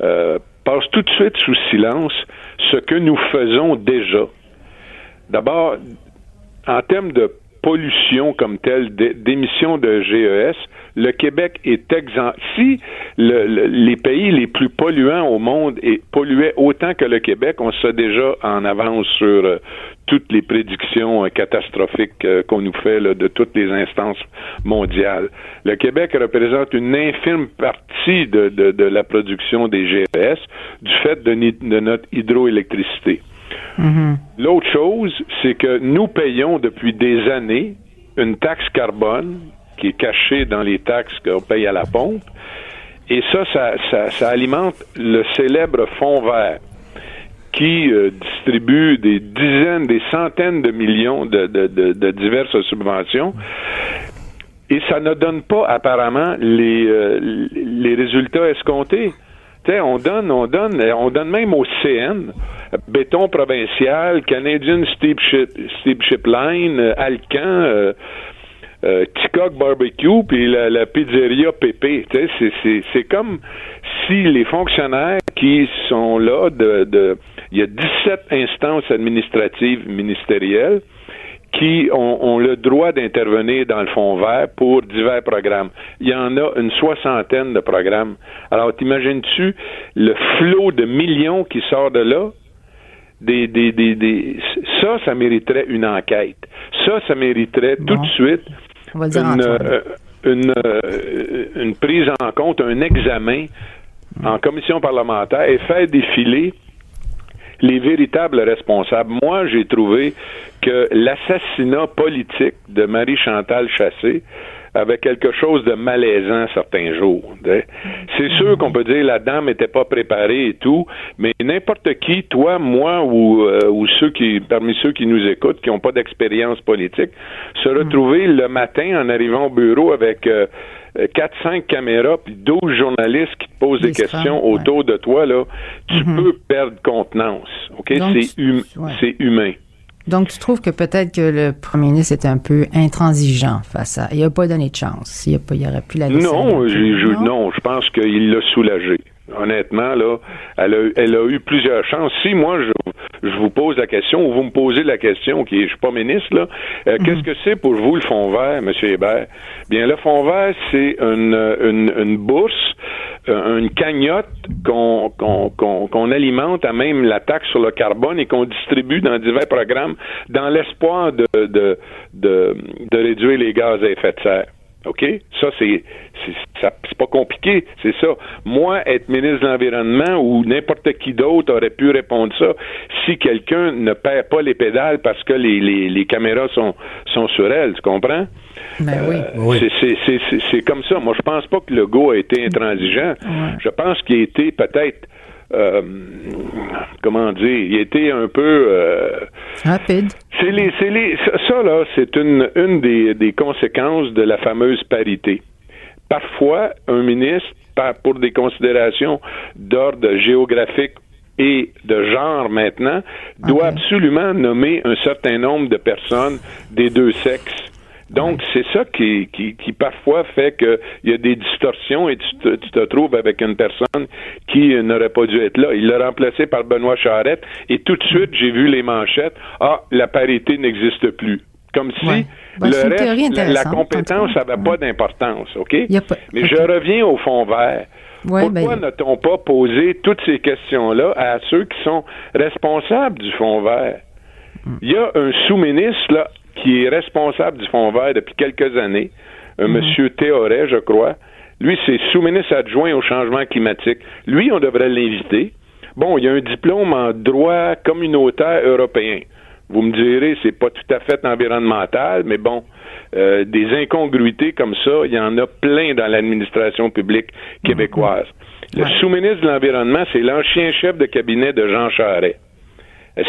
G: euh, passent tout de suite sous silence ce que nous faisons déjà. D'abord, en termes de pollution comme telle, d'é- d'émissions de GES, le Québec est exempt. Si le- le- les pays les plus polluants au monde polluaient autant que le Québec, on serait déjà en avance sur euh, toutes les prédictions euh, catastrophiques euh, qu'on nous fait de toutes les instances mondiales. Le Québec représente une infime partie de, la production des GES du fait de notre hydroélectricité. L'autre chose, c'est que nous payons depuis des années une taxe carbone qui est cachée dans les taxes qu'on paye à la pompe. Et ça, ça, alimente le célèbre fonds vert qui euh, distribue des dizaines, des centaines de millions de diverses subventions. Et ça ne donne pas apparemment les, euh, les résultats escomptés. On donne, on donne, on donne même au CN, béton provincial, Canadian Steamship, Steamship Line, euh, Alcan, euh, euh, Barbecue, puis la, pizzeria c'est, c'est comme si les fonctionnaires qui sont là, de, de, il y a 17 instances administratives ministérielles qui ont, ont le droit d'intervenir dans le fonds vert pour divers programmes. Il y en a une soixantaine de programmes. Alors, t'imagines-tu le flot de millions qui sort de là? Des, des, des, des, ça, ça mériterait une enquête. Ça, ça mériterait tout de suite
D: On va le dire
G: une,
D: Antoine.
G: euh, une, euh, une prise en compte, un examen en commission parlementaire et faire défiler les véritables responsables. Moi, j'ai trouvé que l'assassinat politique de Marie-Chantal Chassé avait quelque chose de malaisant certains jours. C'est sûr qu'on peut dire la dame n'était pas préparée et tout, mais n'importe qui, toi, moi ou, euh, ou ceux qui, parmi ceux qui nous écoutent, qui n'ont pas d'expérience politique, se retrouver le matin en arrivant au bureau avec euh, 4-5 caméras puis 12 journalistes qui te posent des,
D: Des
G: questions
D: ouais.
G: autour de toi, là, tu peux perdre contenance. OK? C'est hum-
D: ouais.
G: c'est humain.
D: Donc, tu trouves que peut-être que le premier ministre était un peu intransigeant face à. Il n'a pas donné de chance. Il, il aurait pu la.
G: Non, je, non, je pense qu'il l'a soulagé. Honnêtement, là, elle a, elle a eu plusieurs chances. Si moi, je, je vous pose la question, ou vous me posez la question, qui est, je suis pas ministre, là, euh, qu'est-ce que c'est pour vous le fonds vert, M. Hébert? Bien, le fonds vert, c'est une, une, une bourse, euh, une cagnotte qu'on qu'on qu'on qu'on alimente à même la taxe sur le carbone et qu'on distribue dans divers programmes dans l'espoir de, de, de, de réduire les gaz à effet de serre. OK? Ça, c'est c'est ça- c'est pas compliqué, c'est ça. Moi, être ministre de l'Environnement ou n'importe qui d'autre aurait pu répondre ça si quelqu'un ne perd pas les pédales parce que les, les, les caméras sont, sont sur elle, tu comprends?
D: Ben oui.
E: Oui.
G: C'est- c'est- c'est- C'est c'est comme ça. Moi, je pense pas que le gars a été intransigeant. Je pense qu'il a été peut-être, euh, comment dire, il été un peu... euh,
D: Rapide.
G: c'est les, c'est les, ça, là, c'est une, une des, des conséquences de la fameuse parité. Parfois, un ministre, pour des considérations d'ordre géographique et de genre maintenant, doit absolument nommer un certain nombre de personnes des deux sexes. Donc, c'est ça qui, qui, qui, parfois fait qu'il y a des distorsions et tu te, tu te trouves avec une personne qui n'aurait pas dû être là. Il l'a remplacé par Benoît Charette et tout de suite, j'ai vu les manchettes. Ah, la parité n'existe plus. Comme si le
D: théorie
G: reste, la- compétence n'avait pas d'importance, OK?
D: Pas-
G: Mais je reviens au fond vert.
D: Ouais,
G: Pourquoi
D: ben-
G: n'a-t-on pas posé toutes ces questions-là à ceux qui sont responsables du Fonds vert? Il y a un sous-ministre là, qui est responsable du Fonds vert depuis quelques années, un monsieur Théoret, je crois. Lui, c'est sous-ministre adjoint au changement climatique. Lui, on devrait l'inviter. Bon, il y a un diplôme en droit communautaire européen. Vous me direz, c'est pas tout à fait environnemental, mais bon, euh, des incongruités comme ça, il y en a plein dans l'administration publique québécoise. Le sous-ministre de l'Environnement, c'est l'ancien chef de cabinet de Jean Charest.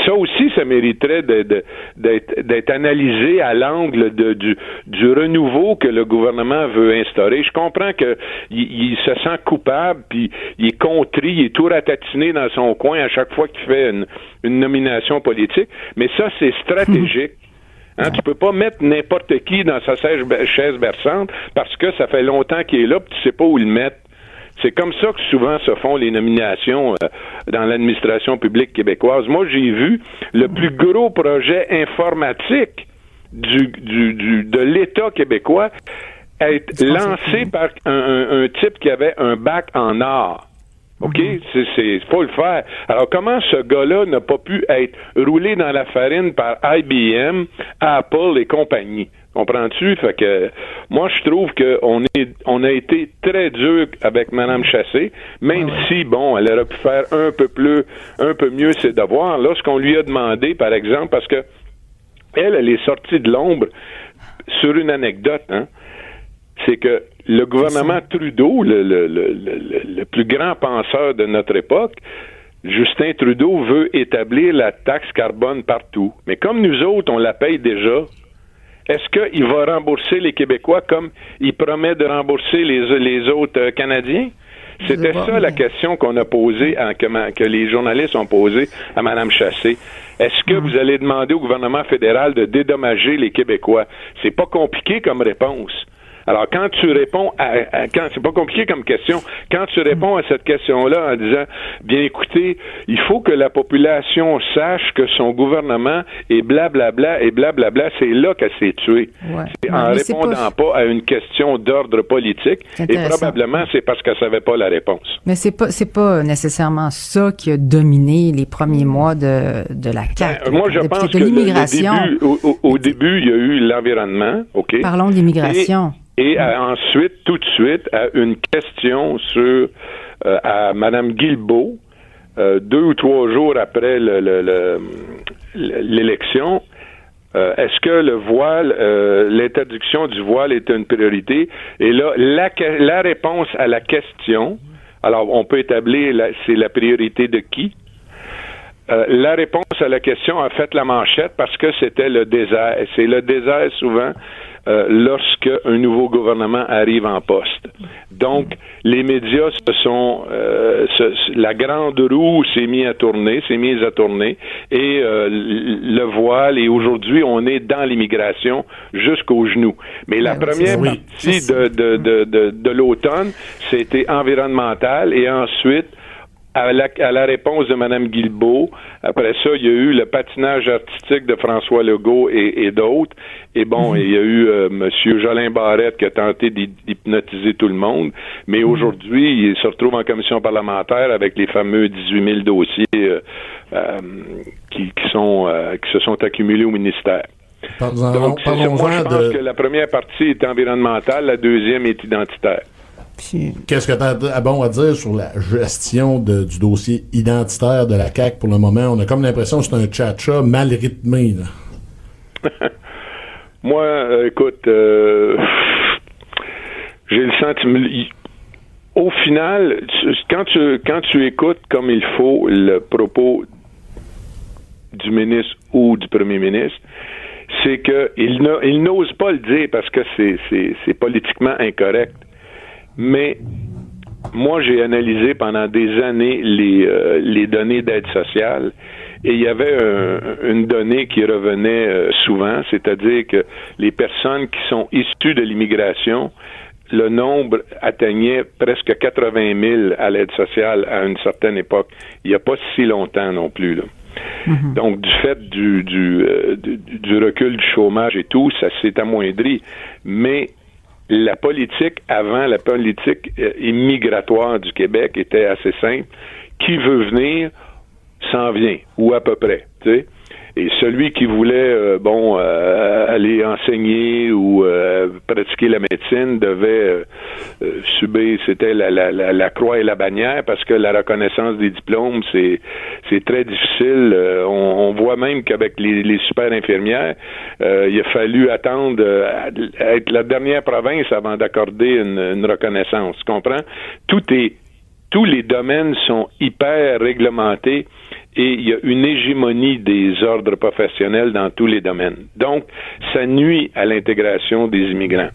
G: Ça aussi, ça mériterait d'être analysé à l'angle du, du renouveau que le gouvernement veut instaurer. Je comprends que il, se sent coupable, puis il est contrit, il est tout ratatiné dans son coin à chaque fois qu'il fait une, une nomination politique. Mais ça, c'est stratégique. Hein, tu peux pas mettre n'importe qui dans sa chaise, chaise berçante parce que ça fait longtemps qu'il est là, puis tu sais pas où le mettre. C'est comme ça que souvent se font les nominations euh, dans l'administration publique québécoise. Moi, j'ai vu le plus gros projet informatique du, du, du- de l'État québécois être lancé par un, un- un type qui avait un bac en art. OK? C'est, c'est, faut le faire. Alors, comment ce gars-là n'a pas pu être roulé dans la farine par IBM, Apple et compagnie? Comprends-tu? Fait que, moi, je trouve qu'on est, on a été très dur avec Mme Chassé, même si, bon, elle aurait pu faire un peu plus, un peu mieux ses devoirs. Lorsqu'on lui a demandé, par exemple, parce que elle, elle est sortie de l'ombre sur une anecdote, hein? c'est que le gouvernement Trudeau, le, le, le, le- le plus grand penseur de notre époque, Justin Trudeau veut établir la taxe carbone partout. Mais comme nous autres, on la paye déjà, est-ce qu'il va rembourser les Québécois comme il promet de rembourser les, les autres euh, Canadiens? C'était ça la question qu'on a posée, à- que, les journalistes ont posée à Mme Chassé. Est-ce que vous allez demander au gouvernement fédéral de dédommager les Québécois? C'est pas compliqué comme réponse. Alors, quand tu réponds à, à- quand c'est pas compliqué comme question, quand tu réponds à cette question-là en disant, bien écoutez, il faut que la population sache que son gouvernement est blablabla et blablabla, c'est là qu'elle s'est tuée.
D: Ouais.
G: C'est en répondant pas... à une question d'ordre politique, et probablement c'est parce qu'elle savait pas la réponse.
D: Mais c'est pas c'est pas nécessairement ça qui a dominé les premiers mois de, de la CAQ.
G: Ben, moi, je pense
D: que l'immigration.
G: début, au, au- au début, il y a eu l'environnement, OK?
D: Parlons de l'immigration.
G: Et, à- ensuite, tout de suite, à une question sur euh, à Mme Guilbeault, euh, deux ou trois jours après le- le- le- l'élection. euh, Est-ce que le voile, euh, l'interdiction du voile est une priorité? Et là, la, la réponse à la question, alors on peut établir c'est la priorité de qui? Euh, la réponse à la question a fait la manchette parce que c'était le désert. C'est le désert souvent euh, lorsque un nouveau gouvernement arrive en poste. Donc, les médias se sont, euh, se- la grande roue s'est mise à tourner, s'est mise à tourner, et euh, le voile. Et aujourd'hui, on est dans l'immigration jusqu'aux genoux. Mais la première partie de, de, de, de, de l'automne, c'était environnemental, et ensuite à la, à la réponse de Mme Guilbeault. Après ça, il y a eu le patinage artistique de François Legault et, et d'autres. Et bon, il y a eu euh, M. Jolin Barrette qui a tenté d'hy- d'hypnotiser tout le monde. Mais aujourd'hui, il se retrouve en commission parlementaire avec les fameux 18 000 dossiers euh, euh, qui, qui sont, qui se sont accumulés au ministère.
E: Parlons-
G: Donc, moi, je pense
E: de.
G: que la première partie est environnementale, la deuxième est identitaire.
D: Puis,
E: Qu'est-ce que tu as bon à dire sur la gestion de- du dossier identitaire de la CAQ pour le moment? On a comme l'impression que c'est un tcha-tcha mal rythmé. là.
G: Moi, euh, écoute, euh, j'ai le sentiment. Au final, tu- quand tu quand tu écoutes comme il faut le propos du ministre ou du premier ministre, c'est que il n'a- il n'ose pas le dire parce que c'est politiquement incorrect. Mais moi, j'ai analysé pendant des années les, euh, les données d'aide sociale Et il y avait une donnée qui revenait euh, souvent, c'est-à-dire que les personnes qui sont issues de l'immigration, le nombre atteignait presque 80 000 à l'aide sociale à une certaine époque. Il n'y a pas si longtemps non plus. Là. Mm-hmm. Donc, du fait du, euh, du, du, recul du chômage et tout, ça s'est amoindri. Mais la politique avant, la politique euh, immigratoire du Québec était assez simple. Qui veut venir s'en vient, ou à peu près. Tu sais. Et celui qui voulait, euh, bon, euh, aller enseigner ou euh, pratiquer la médecine devait subir, c'était la, la, la, croix et la bannière parce que la reconnaissance des diplômes, c'est c'est très difficile. On, on, voit même qu'avec les, les, super infirmières, il a fallu attendre être la dernière province avant d'accorder une, une reconnaissance. Tu comprends? Tout est tous les domaines sont hyper réglementés et il y a une hégémonie des ordres professionnels dans tous les domaines. Donc, ça nuit à l'intégration des immigrants.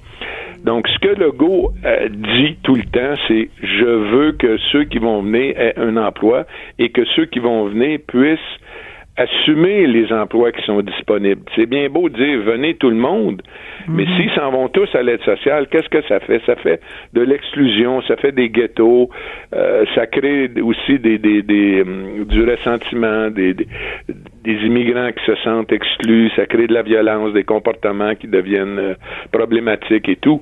G: Donc, ce que Legault euh, dit tout le temps, c'est je veux que ceux qui vont venir aient un emploi et que ceux qui vont venir puissent assumer les emplois qui sont disponibles. C'est bien beau de dire venez tout le monde, mais mhm. s'ils s'en vont tous à l'aide sociale, qu'est-ce que ça fait? Ça fait de l'exclusion, ça fait des ghettos, euh, ça crée aussi des, des, des hum, du ressentiment, des, des, immigrants qui se sentent exclus, ça crée de la violence, des comportements qui deviennent euh, problématiques et tout.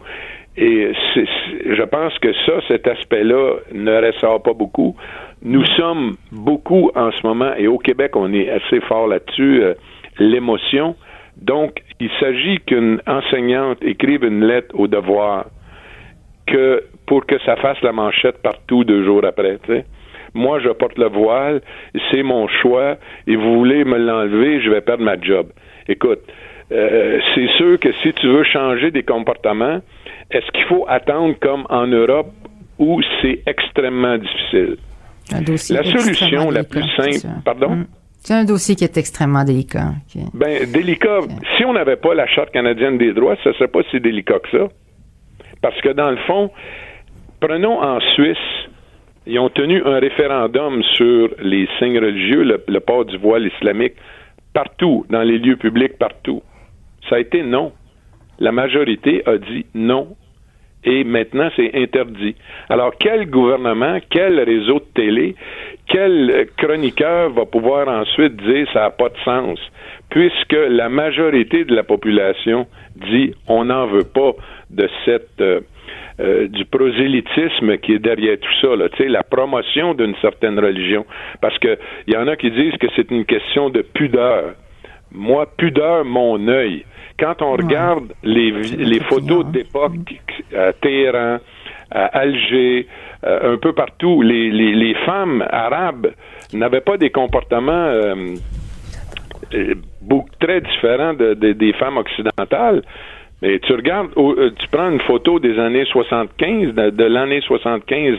G: Et je pense que ça, cet aspect-là ne ressort pas beaucoup. Nous sommes beaucoup en ce moment, et au Québec, on est assez fort là-dessus, euh, l'émotion. Donc, il s'agit qu'une enseignante écrive une lettre au devoir que pour que ça fasse la manchette partout deux jours après. Moi, je porte le voile, c'est mon choix, et vous voulez me l'enlever, je vais perdre ma job. Écoute, euh, c'est sûr que si tu veux changer des comportements, est-ce qu'il faut attendre comme en Europe où c'est extrêmement difficile? La solution la plus simple, pardon? Mm.
D: C'est un dossier qui est extrêmement délicat.
G: Ben, délicat. Si on n'avait pas la Charte canadienne des droits, ce ne serait pas si délicat que ça. Parce que dans le fond, prenons en Suisse, ils ont tenu un référendum sur les signes religieux, le port du voile islamique, partout, dans les lieux publics, partout. Ça a été non. La majorité a dit non et maintenant c'est interdit. Alors quel gouvernement, quel réseau de télé, quel chroniqueur va pouvoir ensuite dire ça n'a pas de sens, puisque la majorité de la population dit on n'en veut pas de cette euh, euh, du prosélytisme qui est derrière tout ça, là, la promotion d'une certaine religion. Parce que il y en a qui disent que c'est une question de pudeur. Moi, pudeur, mon œil. Quand on regarde les, les photos d'époque à Téhéran, à Alger, euh, un peu partout, les, les, les femmes arabes n'avaient pas des comportements euh, euh, très différents de, des femmes occidentales. Mais tu regardes, tu prends une photo des années 75, de, l'année 75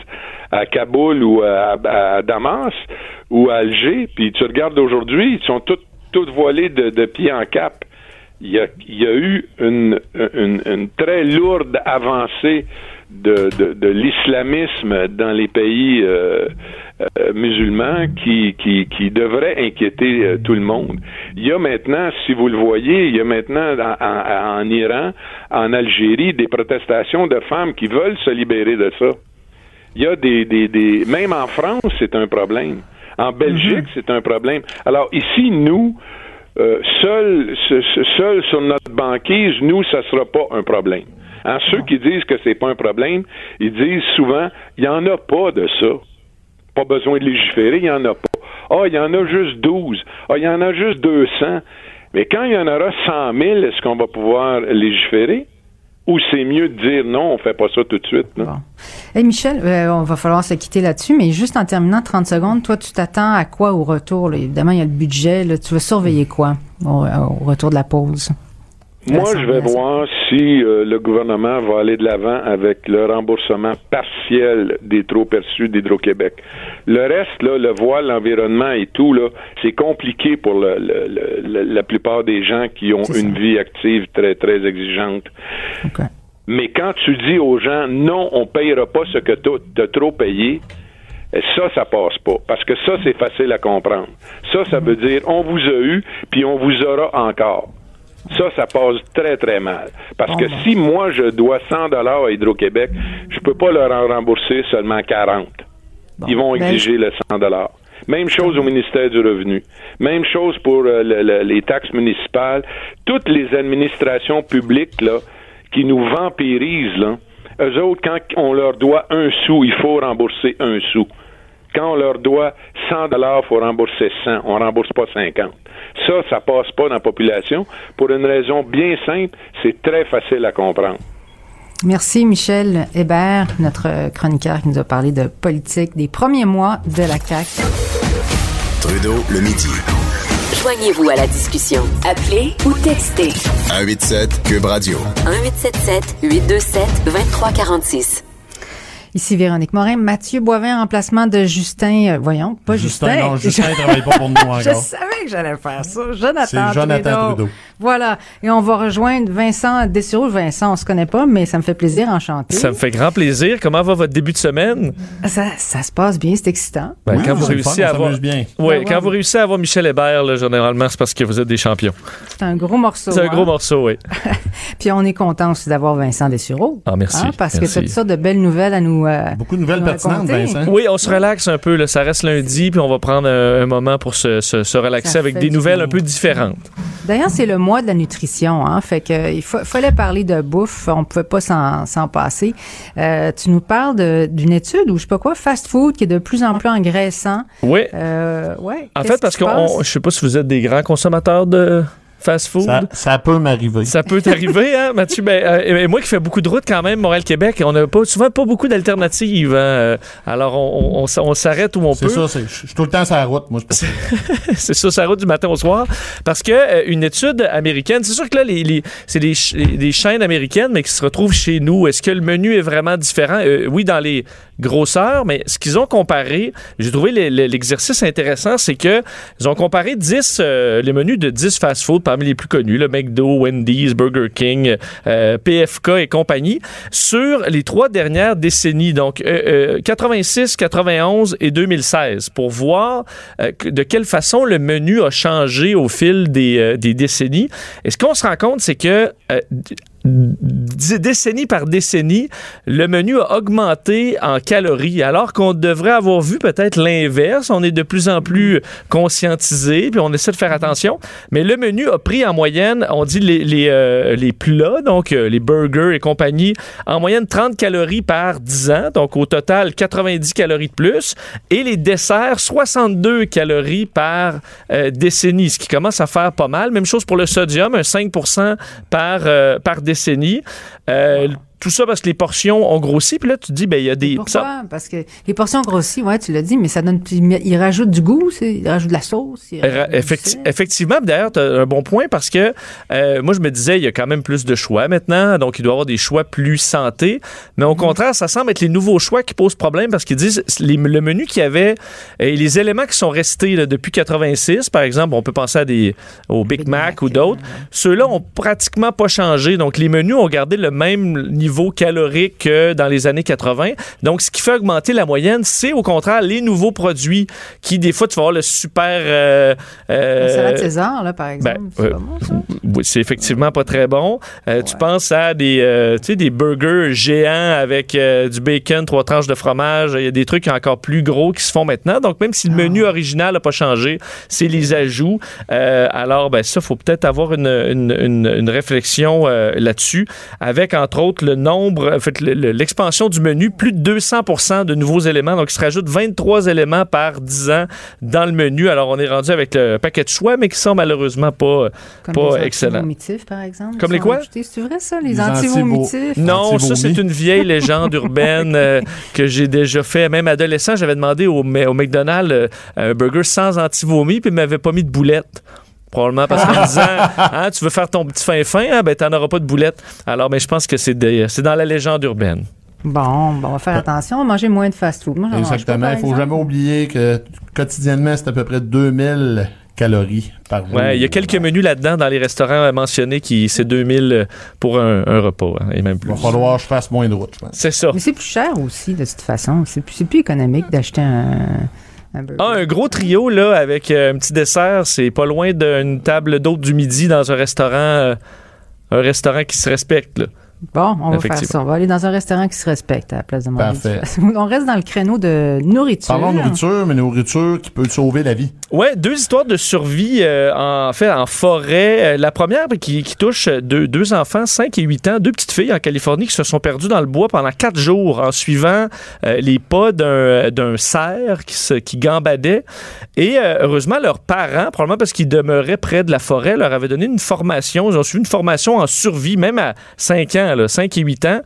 G: à Kaboul ou à, à, Damas ou à Alger, puis tu regardes aujourd'hui, ils sont toutes, toutes voilées de, de pied en cap il y a, y a eu une, une, une, très lourde avancée de, de, de l'islamisme dans les pays euh, euh, musulmans qui, qui, qui devrait inquiéter euh, tout le monde. Il y a maintenant, si vous le voyez, il y a maintenant en, en, Iran, en Algérie, des protestations de femmes qui veulent se libérer de ça. Il y a des, des, des même en France, c'est un problème. En Belgique, mm-hmm. c'est un problème. Alors ici, nous, euh, seul, seul sur notre banquise, nous, ça sera pas un problème. Hein, ceux qui disent que c'est pas un problème, ils disent souvent, il y en a pas de ça. Pas besoin de légiférer, il y en a pas. Ah, il y en a juste 12. Ah, il y en a juste 200. Mais quand il y en aura 100 000, est-ce qu'on va pouvoir légiférer? Ou c'est mieux de dire non, on fait pas ça tout de suite. Bon.
D: Michel, euh, on va falloir se quitter là-dessus, mais juste en terminant 30 secondes, toi, tu t'attends à quoi au retour? Évidemment, il y a le budget. tu vas surveiller quoi au retour de la pause?
G: Moi, je vais voir si euh, le gouvernement va aller de l'avant avec le remboursement partiel des trop perçus d'Hydro-Québec. Le reste, là, le voile, l'environnement et tout, là, c'est compliqué pour le, la plupart des gens qui ont une vie active très, très exigeante. Mais quand tu dis aux gens, non, on payera pas ce que tu as trop payé, Et ça, ça passe pas. Parce que ça, c'est facile à comprendre. Ça, ça veut dire on vous a eu, puis on vous aura encore. Ça, ça passe très, très mal. Parce que si moi, je dois 100 dollars à Hydro-Québec, je peux pas leur en rembourser seulement 40. Ils vont
D: Ben,
G: exiger le 100 dollars. Même chose au ministère du Revenu. Même chose pour euh, le- le- les taxes municipales. Toutes les administrations publiques là, qui nous vampirisent, là, eux autres, quand on leur doit un sou, il faut rembourser un sou. Quand on leur doit 100 dollars, il faut rembourser 100. On rembourse pas 50. Ça, ça passe pas dans la population pour une raison bien simple. C'est très facile à comprendre.
D: Merci Michel Hébert, notre chroniqueur qui nous a parlé de politique des premiers mois de la CAQ.
C: Trudeau, le midi.
B: Joignez-vous à la discussion. Appelez ou textez
C: 187 Cube Radio.
B: 1877 827 2346.
D: Ici Véronique Morin, Mathieu Boivin, en remplacement de Justin, euh, voyons, pas Justin.
E: Justin, non, Justin ne travaille pas pour nous encore.
D: Je savais que j'allais faire ça. Jonathan,
E: C'est Jonathan Trudeau.
D: Voilà. Et on va rejoindre Vincent Dessureau. Vincent, on se connaît pas, mais ça me fait plaisir, enchanté.
H: Ça me fait grand plaisir. Comment va votre début de semaine?
D: Ça, ça se passe bien, c'est excitant.
H: Ben,
E: Oui,
H: quand vous
E: c'est
H: réussissez à avoir.
E: bien.
H: Oui,
D: Ouais,
H: quand
D: ouais.
H: vous réussissez à avoir Michel Hébert, là, généralement, c'est parce que vous êtes des champions.
D: C'est un gros morceau.
H: C'est un
D: hein?
H: gros morceau, oui.
D: Puis on est content aussi d'avoir Vincent Dessureau.
H: Ah, merci,
D: parce que
H: merci.
D: tu as toutes sortes de belles nouvelles à nous. Euh,
E: Beaucoup de nouvelles pertinentes. Vincent.
H: Oui, on se relaxe un peu. Là. Ça reste lundi, puis on va prendre un, un moment pour se, se- se relaxer
D: Ça
H: avec des nouvelles
D: bien.
H: un peu différentes.
D: D'ailleurs, c'est le mois de la nutrition, hein. Fait que il fa- fallait parler de bouffe. On pouvait pas s'en passer. Euh, tu nous parles d'une étude ou je sais pas quoi, fast food qui est de plus en plus engraissant.
H: Oui.
D: Euh, ouais.
H: En fait, parce que je sais pas si vous êtes des grands consommateurs de fast-food.
E: Ça, ça peut m'arriver.
H: Ça peut t'arriver, hein, Mathieu? Ben, euh, et moi qui fais beaucoup de routes quand même, Montréal-Québec, on n'a pas, souvent pas beaucoup d'alternatives. hein. Euh, Alors, on, on- s'arrête où on
E: C'est
H: peut.
E: ça, c'est- je je suis tout le temps sur la route, moi. c'est ça.
H: sur sa route du matin au soir. Parce que euh, une étude américaine, c'est sûr que là, les, les- c'est des, ch- des chaînes américaines, mais qui se retrouvent chez nous. Est-ce que le menu est vraiment différent? Euh, oui, dans les grosseurs, mais ce qu'ils ont comparé, j'ai trouvé le- le- l'exercice intéressant, c'est que ils ont comparé 10, euh, les menus de 10 fast-food parmi les plus connus, le McDo, Wendy's, Burger King, euh, PFK et compagnie, sur les trois dernières décennies, donc euh, euh, 86, 91 et 2016, pour voir de quelle façon le menu a changé au fil des, des décennies. Et ce qu'on se rend compte, c'est que décennie par décennie, le menu a augmenté en calories, alors qu'on devrait avoir vu peut-être l'inverse. On est de plus en plus conscientisé, puis on essaie de faire attention. Mais le menu a pris en moyenne, on dit les, euh, plats, donc euh, les burgers et compagnie, en moyenne 30 calories par 10 ans, donc au total 90 calories de plus, et les desserts 62 calories par euh, décennie, ce qui commence à faire pas mal. Même chose pour le sodium, un 5 par, par décennie. Euh, Tout ça parce que les portions ont grossi, puis là tu te dis, ben il y a des... ça-
D: Pourquoi? Parce que les portions grossies, ouais, tu l'as dit, mais ça donne. Ils rajoutent du goût, c'est- ils rajoutent de la sauce. ils
H: effecti- effectivement, d'ailleurs, tu as un bon point parce que euh, moi, je me disais, il y a quand même plus de choix maintenant, donc il doit y avoir des choix plus santé. Mais
D: Mhm.
H: au contraire, ça semble être les nouveaux choix qui posent problème parce qu'ils disent les- le menu qu'il y avait et les éléments qui sont restés là, depuis 86, par exemple, on peut penser à des, au Big,
D: Big
H: Mac,
D: Mac,
H: ou d'autres,
D: euh,
H: ceux-là ont pratiquement pas changé. Donc les menus ont gardé le même niveau calorique que dans les années 80. Donc ce qui fait augmenter la moyenne, c'est au contraire les nouveaux produits qui, des fois, tu vas avoir le super. euh, euh,
D: La salade César, là, par exemple.
H: ben,
D: c'est
H: euh,
D: pas bon, ça?
H: Oui, c'est effectivement pas très bon. Euh, Tu penses à des, euh, des burgers géants avec euh, du bacon, trois tranches de fromage. Il y a des trucs encore plus gros qui se font maintenant. Donc, même si le
D: Ah.
H: menu original n'a pas changé, c'est les ajouts. Euh, alors, ben, ça, faut peut-être avoir une, une- une- une réflexion là-dessus, avec entre autres le nombre, en fait, le- le- l'expansion du menu, plus de 200% de nouveaux éléments. Donc, il se rajoute 23 éléments par 10 ans dans le menu. Alors, on est rendu avec le paquet de choix, mais qui sont malheureusement pas
D: Comme
H: pas excellent.
D: anti-vomitifs, par exemple.
H: Comme les quoi?
D: C'est vrai, ça, les,
E: Les
D: anti-vomitifs?
H: Non, ça, c'est une vieille légende urbaine euh, que j'ai déjà fait. Même adolescent, j'avais demandé au, McDonald's euh, un burger sans anti-vomi, puis il m'avait pas mis de boulette. Probablement parce qu'en disant, hein, tu veux faire ton petit fin-fin, hein, ben, t'en auras pas de boulette. Alors, mais je pense que c'est dans la légende urbaine.
D: Bon, bon, on va faire attention, on va manger moins de fast-food.
E: Exactement. Il faut
D: exemple.
E: jamais oublier que quotidiennement, c'est à peu près 2000 calories par jour.
H: Ouais, il y a quelques menus là-dedans dans les restaurants euh, mentionnés qui c'est 2000 pour un, un repas hein, et même plus.
E: Il va falloir que je fasse moins de route, je pense.
H: C'est ça.
D: Mais c'est plus cher aussi, de toute façon. C'est plus, c'est plus économique d'acheter un.
H: Ah, un gros trio là avec euh, un petit dessert, c'est pas loin d'une table d'hôte du midi dans un restaurant euh, un restaurant qui se respecte là.
D: Bon, on va faire ça. On va aller dans un restaurant qui se respecte à la place de manger.
E: Parfait.
D: On reste dans le créneau de nourriture.
E: Parlons de nourriture, mais nourriture qui peut sauver la vie.
H: Ouais, deux histoires de survie euh, en fait en forêt. Euh, la première qui, qui touche deux, deux enfants, 5 et 8 ans, deux petites filles en Californie qui se sont perdues dans le bois pendant quatre jours en suivant euh, les pas d'un d'un cerf qui, se, qui gambadait. Et euh, heureusement, leurs parents, probablement parce qu'ils demeuraient près de la forêt, leur avaient donné une formation. Ils ont suivi une formation en survie, même à 5 ans, là, 5 et 8 ans.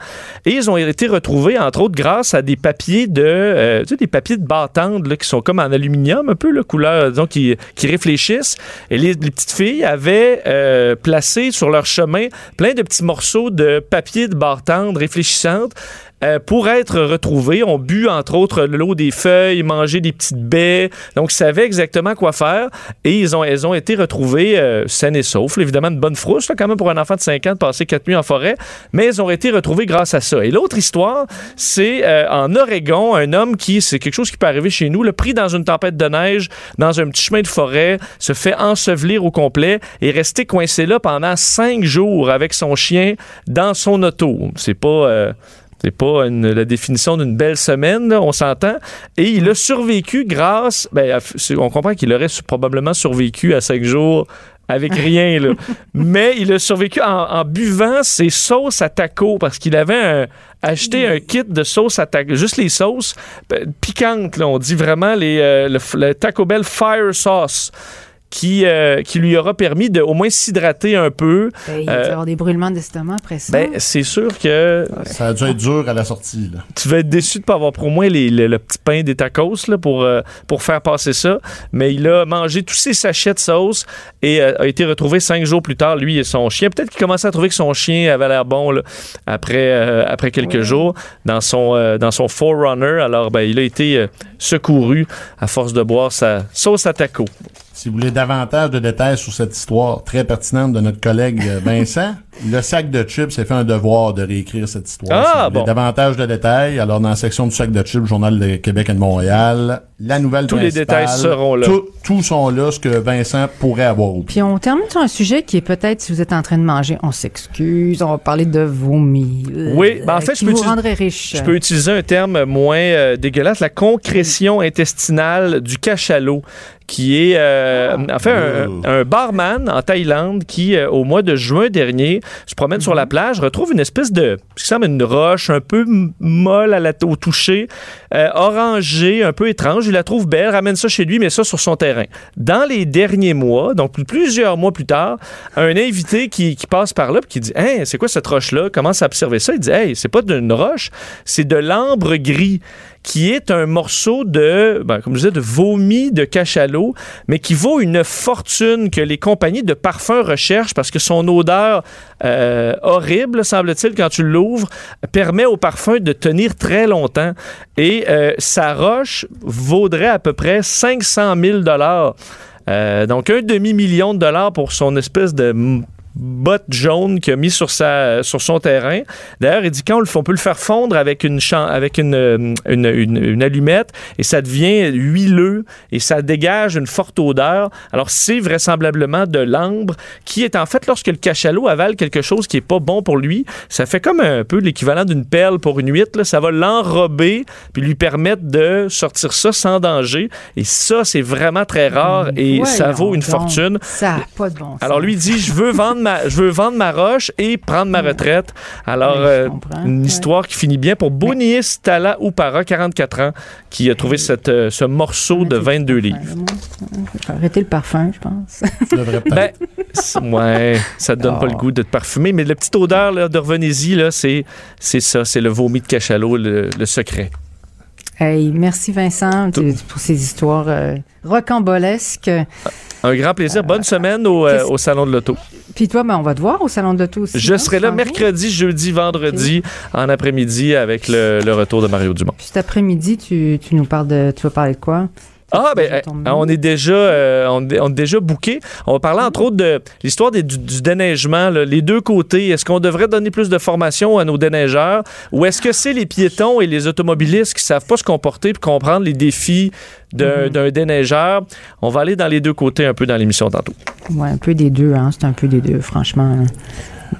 H: Et ils ont été retrouvés, entre autres, grâce à des papiers de, euh, tu sais, des papiers de bâtande là, qui sont comme en aluminium, un peu, la couleur, disons, qui, qui réfléchissent. Et les, petites filles avaient euh, placé sur leur chemin plein de petits morceaux de papier de bâtande réfléchissante euh, pour être retrouvés. On bu, entre autres, l'eau des feuilles, mangé des petites baies. Donc, savaient exactement quoi faire. Et ils ont, elles ont été retrouvées euh, saines et saufs. Évidemment, une bonne frousse, là, quand même, pour un enfant de 5 ans de passer 4 nuits en forêt. Mais elles ont été retrouvées grâce à ça. Et l'autre histoire, c'est euh, en Oregon, un homme qui, c'est quelque chose qui peut arriver chez nous, le pris dans une tempête de neige, dans un petit chemin de forêt, se fait ensevelir au complet et rester coincé là pendant 5 jours avec son chien dans son auto. C'est pas... euh, c'est pas une- la définition d'une belle semaine, là, on s'entend. Et il a survécu grâce. Ben, on comprend qu'il aurait probablement survécu à cinq jours avec rien, là. Mais il a survécu en, en buvant ses sauces à taco parce qu'il avait un- acheté un kit de sauces à taco, juste les sauces ben, piquantes, là, on dit vraiment les, euh, le Taco Bell Fire Sauce. Qui, euh, qui lui aura permis de au moins s'hydrater un peu.
D: Ben, il va y
H: Euh,
D: avoir des brûlements d'estomac après ça.
H: Ben, c'est sûr que
E: Ça a dû être dur à la sortie. Là.
H: tu vas être déçu de pas avoir pour moi les- le, le petit pain des tacos là, pour, euh, pour faire passer ça. Mais il a mangé tous ses sachets de sauce et euh, a été retrouvé cinq jours plus tard, lui et son chien. Peut-être qu'il commençait à trouver que son chien avait l'air bon là, après, euh, après quelques jours dans son, euh, dans son Forerunner. Alors, ben, il a été euh, secouru à force de boire sa sauce à taco.
E: Si vous voulez davantage de détails sur cette histoire très pertinente de notre collègue euh, Vincent, le sac de chips s'est fait un devoir de réécrire cette histoire.
H: Ah,
E: si vous voulez
H: bon.
E: davantage de détails, alors dans la section du sac de chips, Journal de Québec et de Montréal, la nouvelle
H: Tous les détails seront là.
E: Tout, tous sont là, ce que Vincent pourrait avoir oublié.
D: Puis on termine sur un sujet qui est peut-être si vous êtes en train de manger, on s'excuse, on va parler de vomi.
H: Oui, ben en fait,
D: qui
H: je peux
D: vous
H: utiliser-
D: rendrait riche.
H: Je peux utiliser un terme moins euh, dégueulasse, la concrétion intestinale du cachalot, qui est euh, en fait un,
E: Oh.
H: un barman en Thaïlande qui, euh, au mois de juin dernier, se promène sur la plage, retrouve une espèce de, ce qui semble une roche un peu molle à la, au toucher, euh, orangée, un peu étrange. Il la trouve belle, ramène ça chez lui, met ça sur son terrain. Dans les derniers mois, donc plus- plusieurs mois plus tard, un invité qui, qui passe par là qui dit Hein, c'est quoi cette roche-là? Commence à observer ça. Il dit Hey, c'est pas d'une roche, c'est de l'ambre gris qui est un morceau de, ben, comme je disais, de vomi de cachalot, mais qui vaut une fortune que les compagnies de parfums recherchent parce que son odeur euh, horrible, semble-t-il, quand tu l'ouvres, permet au parfum de tenir très longtemps. Et euh, sa roche vaudrait à peu près 500 000 dollars. Euh, donc un demi-million de dollars pour son espèce de botte jaune qu'il a mis sur, sa, sur son terrain. D'ailleurs, il dit quand on, le fait, on peut le faire fondre avec une, avec une, euh, une, une- une allumette et ça devient huileux et ça dégage une forte odeur. Alors, c'est vraisemblablement de l'ambre qui est en fait, lorsque le cachalot avale quelque chose qui est pas bon pour lui, ça fait comme un peu l'équivalent d'une perle pour une huître. là. Ça va l'enrober puis lui permettre de sortir ça sans danger. Et ça, c'est vraiment très rare et ça
D: Voyons
H: vaut une
D: donc,
H: fortune.
D: Ça n'a pas de bon sens.
H: Alors lui dit je veux vendre ma je veux vendre ma roche et prendre ma retraite. Alors euh, une
D: Ouais.
H: histoire qui finit bien pour Boniis Tala Upara 44 ans qui a trouvé cette, euh, ce morceau de 22 livres.
D: Arrêter le parfum, je pense.
H: Ben, ouais, ça te donne pas le
D: Oh.
H: goût de te parfumer, mais la petite odeur là, de revenez-y, c'est, ça, c'est le vomi de cachalot, le, le secret.
D: Hey, merci Vincent tu- pour ces histoires euh, rocambolesques.
H: Un grand plaisir. Bonne semaine au, euh, au Salon de l'Auto.
D: Puis toi, ben, on va te voir au salon de l'auto aussi.
H: Je
D: hein,
H: serai là mercredi, jeudi, vendredi, en après-midi avec le, le retour de Mario Dumont.
D: Puis cet après-midi, tu, tu nous parles de. Tu vas parler de quoi?
H: Ah, ben,
D: Déjà
H: euh, on est déjà, euh, on, est- on est déjà booké. On va parler entre autres de l'histoire du, du déneigement, là, les deux côtés. Est-ce qu'on devrait donner plus de formation à nos déneigeurs ou est-ce que c'est les piétons et les automobilistes qui savent pas se comporter et comprendre les défis d'un d'un déneigeur? On va aller dans les deux côtés un peu dans l'émission tantôt.
D: Ouais, un peu des deux, hein. C'est un peu des deux, franchement.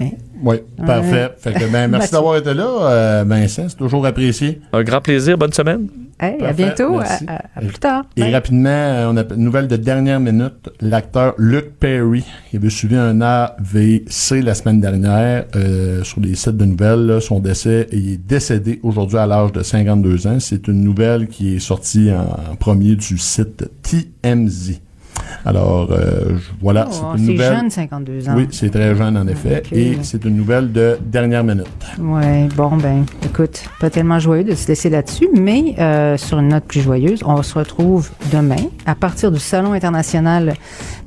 D: Mais
E: Oui, parfait. Fait que, ben, merci d'avoir été là, euh, Vincent. C'est toujours apprécié.
H: Un grand plaisir. Bonne semaine.
D: Hey, à
E: Parfait,
D: bientôt. À,
E: merci.
D: à- à plus tard.
E: Et
D: Bye.
E: rapidement, euh, on a une nouvelle de dernière minute. L'acteur Luke Perry, qui avait suivi un AVC la semaine dernière euh, sur les sites de nouvelles. là, son décès il est décédé aujourd'hui à l'âge de 52 ans. C'est une nouvelle qui est sortie en, en premier du site TMZ. Alors, euh, voilà,
D: Oh,
E: c'est une
D: c'est
E: nouvelle.
D: jeune, 52 ans.
E: Oui, c'est très jeune en effet. Et c'est une nouvelle de dernière minute.
D: Ouais, bon, ben, écoute, pas tellement joyeux de se laisser là-dessus, mais euh, sur une note plus joyeuse, on se retrouve demain à partir du Salon international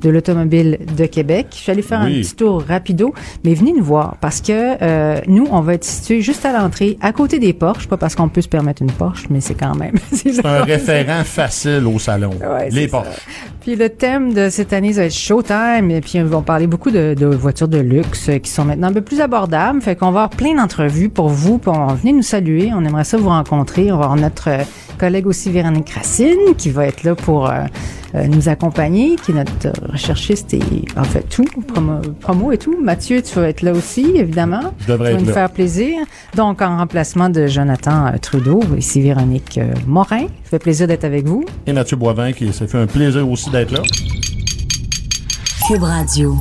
D: de l'automobile de Québec. Je suis allée faire
E: Oui.
D: un petit tour rapido, mais venez nous voir parce que euh, nous, on va être situés juste à l'entrée, à côté des Porsche, pas parce qu'on peut se permettre une Porsche, mais c'est quand même.
E: C'est un référent facile au salon.
D: Ouais,
E: les
D: c'est ça.
E: Porsche.
D: Puis le thème de cette année, ça va être Showtime. Et puis, ils vont parler beaucoup de, voitures de luxe euh, qui sont maintenant un peu plus abordables. Fait qu'on va avoir plein d'entrevues pour vous. On venez nous saluer. On aimerait ça vous rencontrer. On va avoir notre euh, collègue aussi, Véronique Racine, qui va être là pour euh, euh, nous accompagner, qui est notre euh, recherchiste et en fait tout, promo, promo et tout. Mathieu, tu vas être là aussi, évidemment.
E: Je devrais
D: Tu vas
E: être
D: nous
E: là.
D: faire plaisir. Donc, en remplacement de Jonathan euh, Trudeau, ici Véronique euh, Morin. Ça fait plaisir d'être avec vous.
E: Et Mathieu Boivin, qui ça fait un plaisir aussi d'être là.
B: Cube Radio.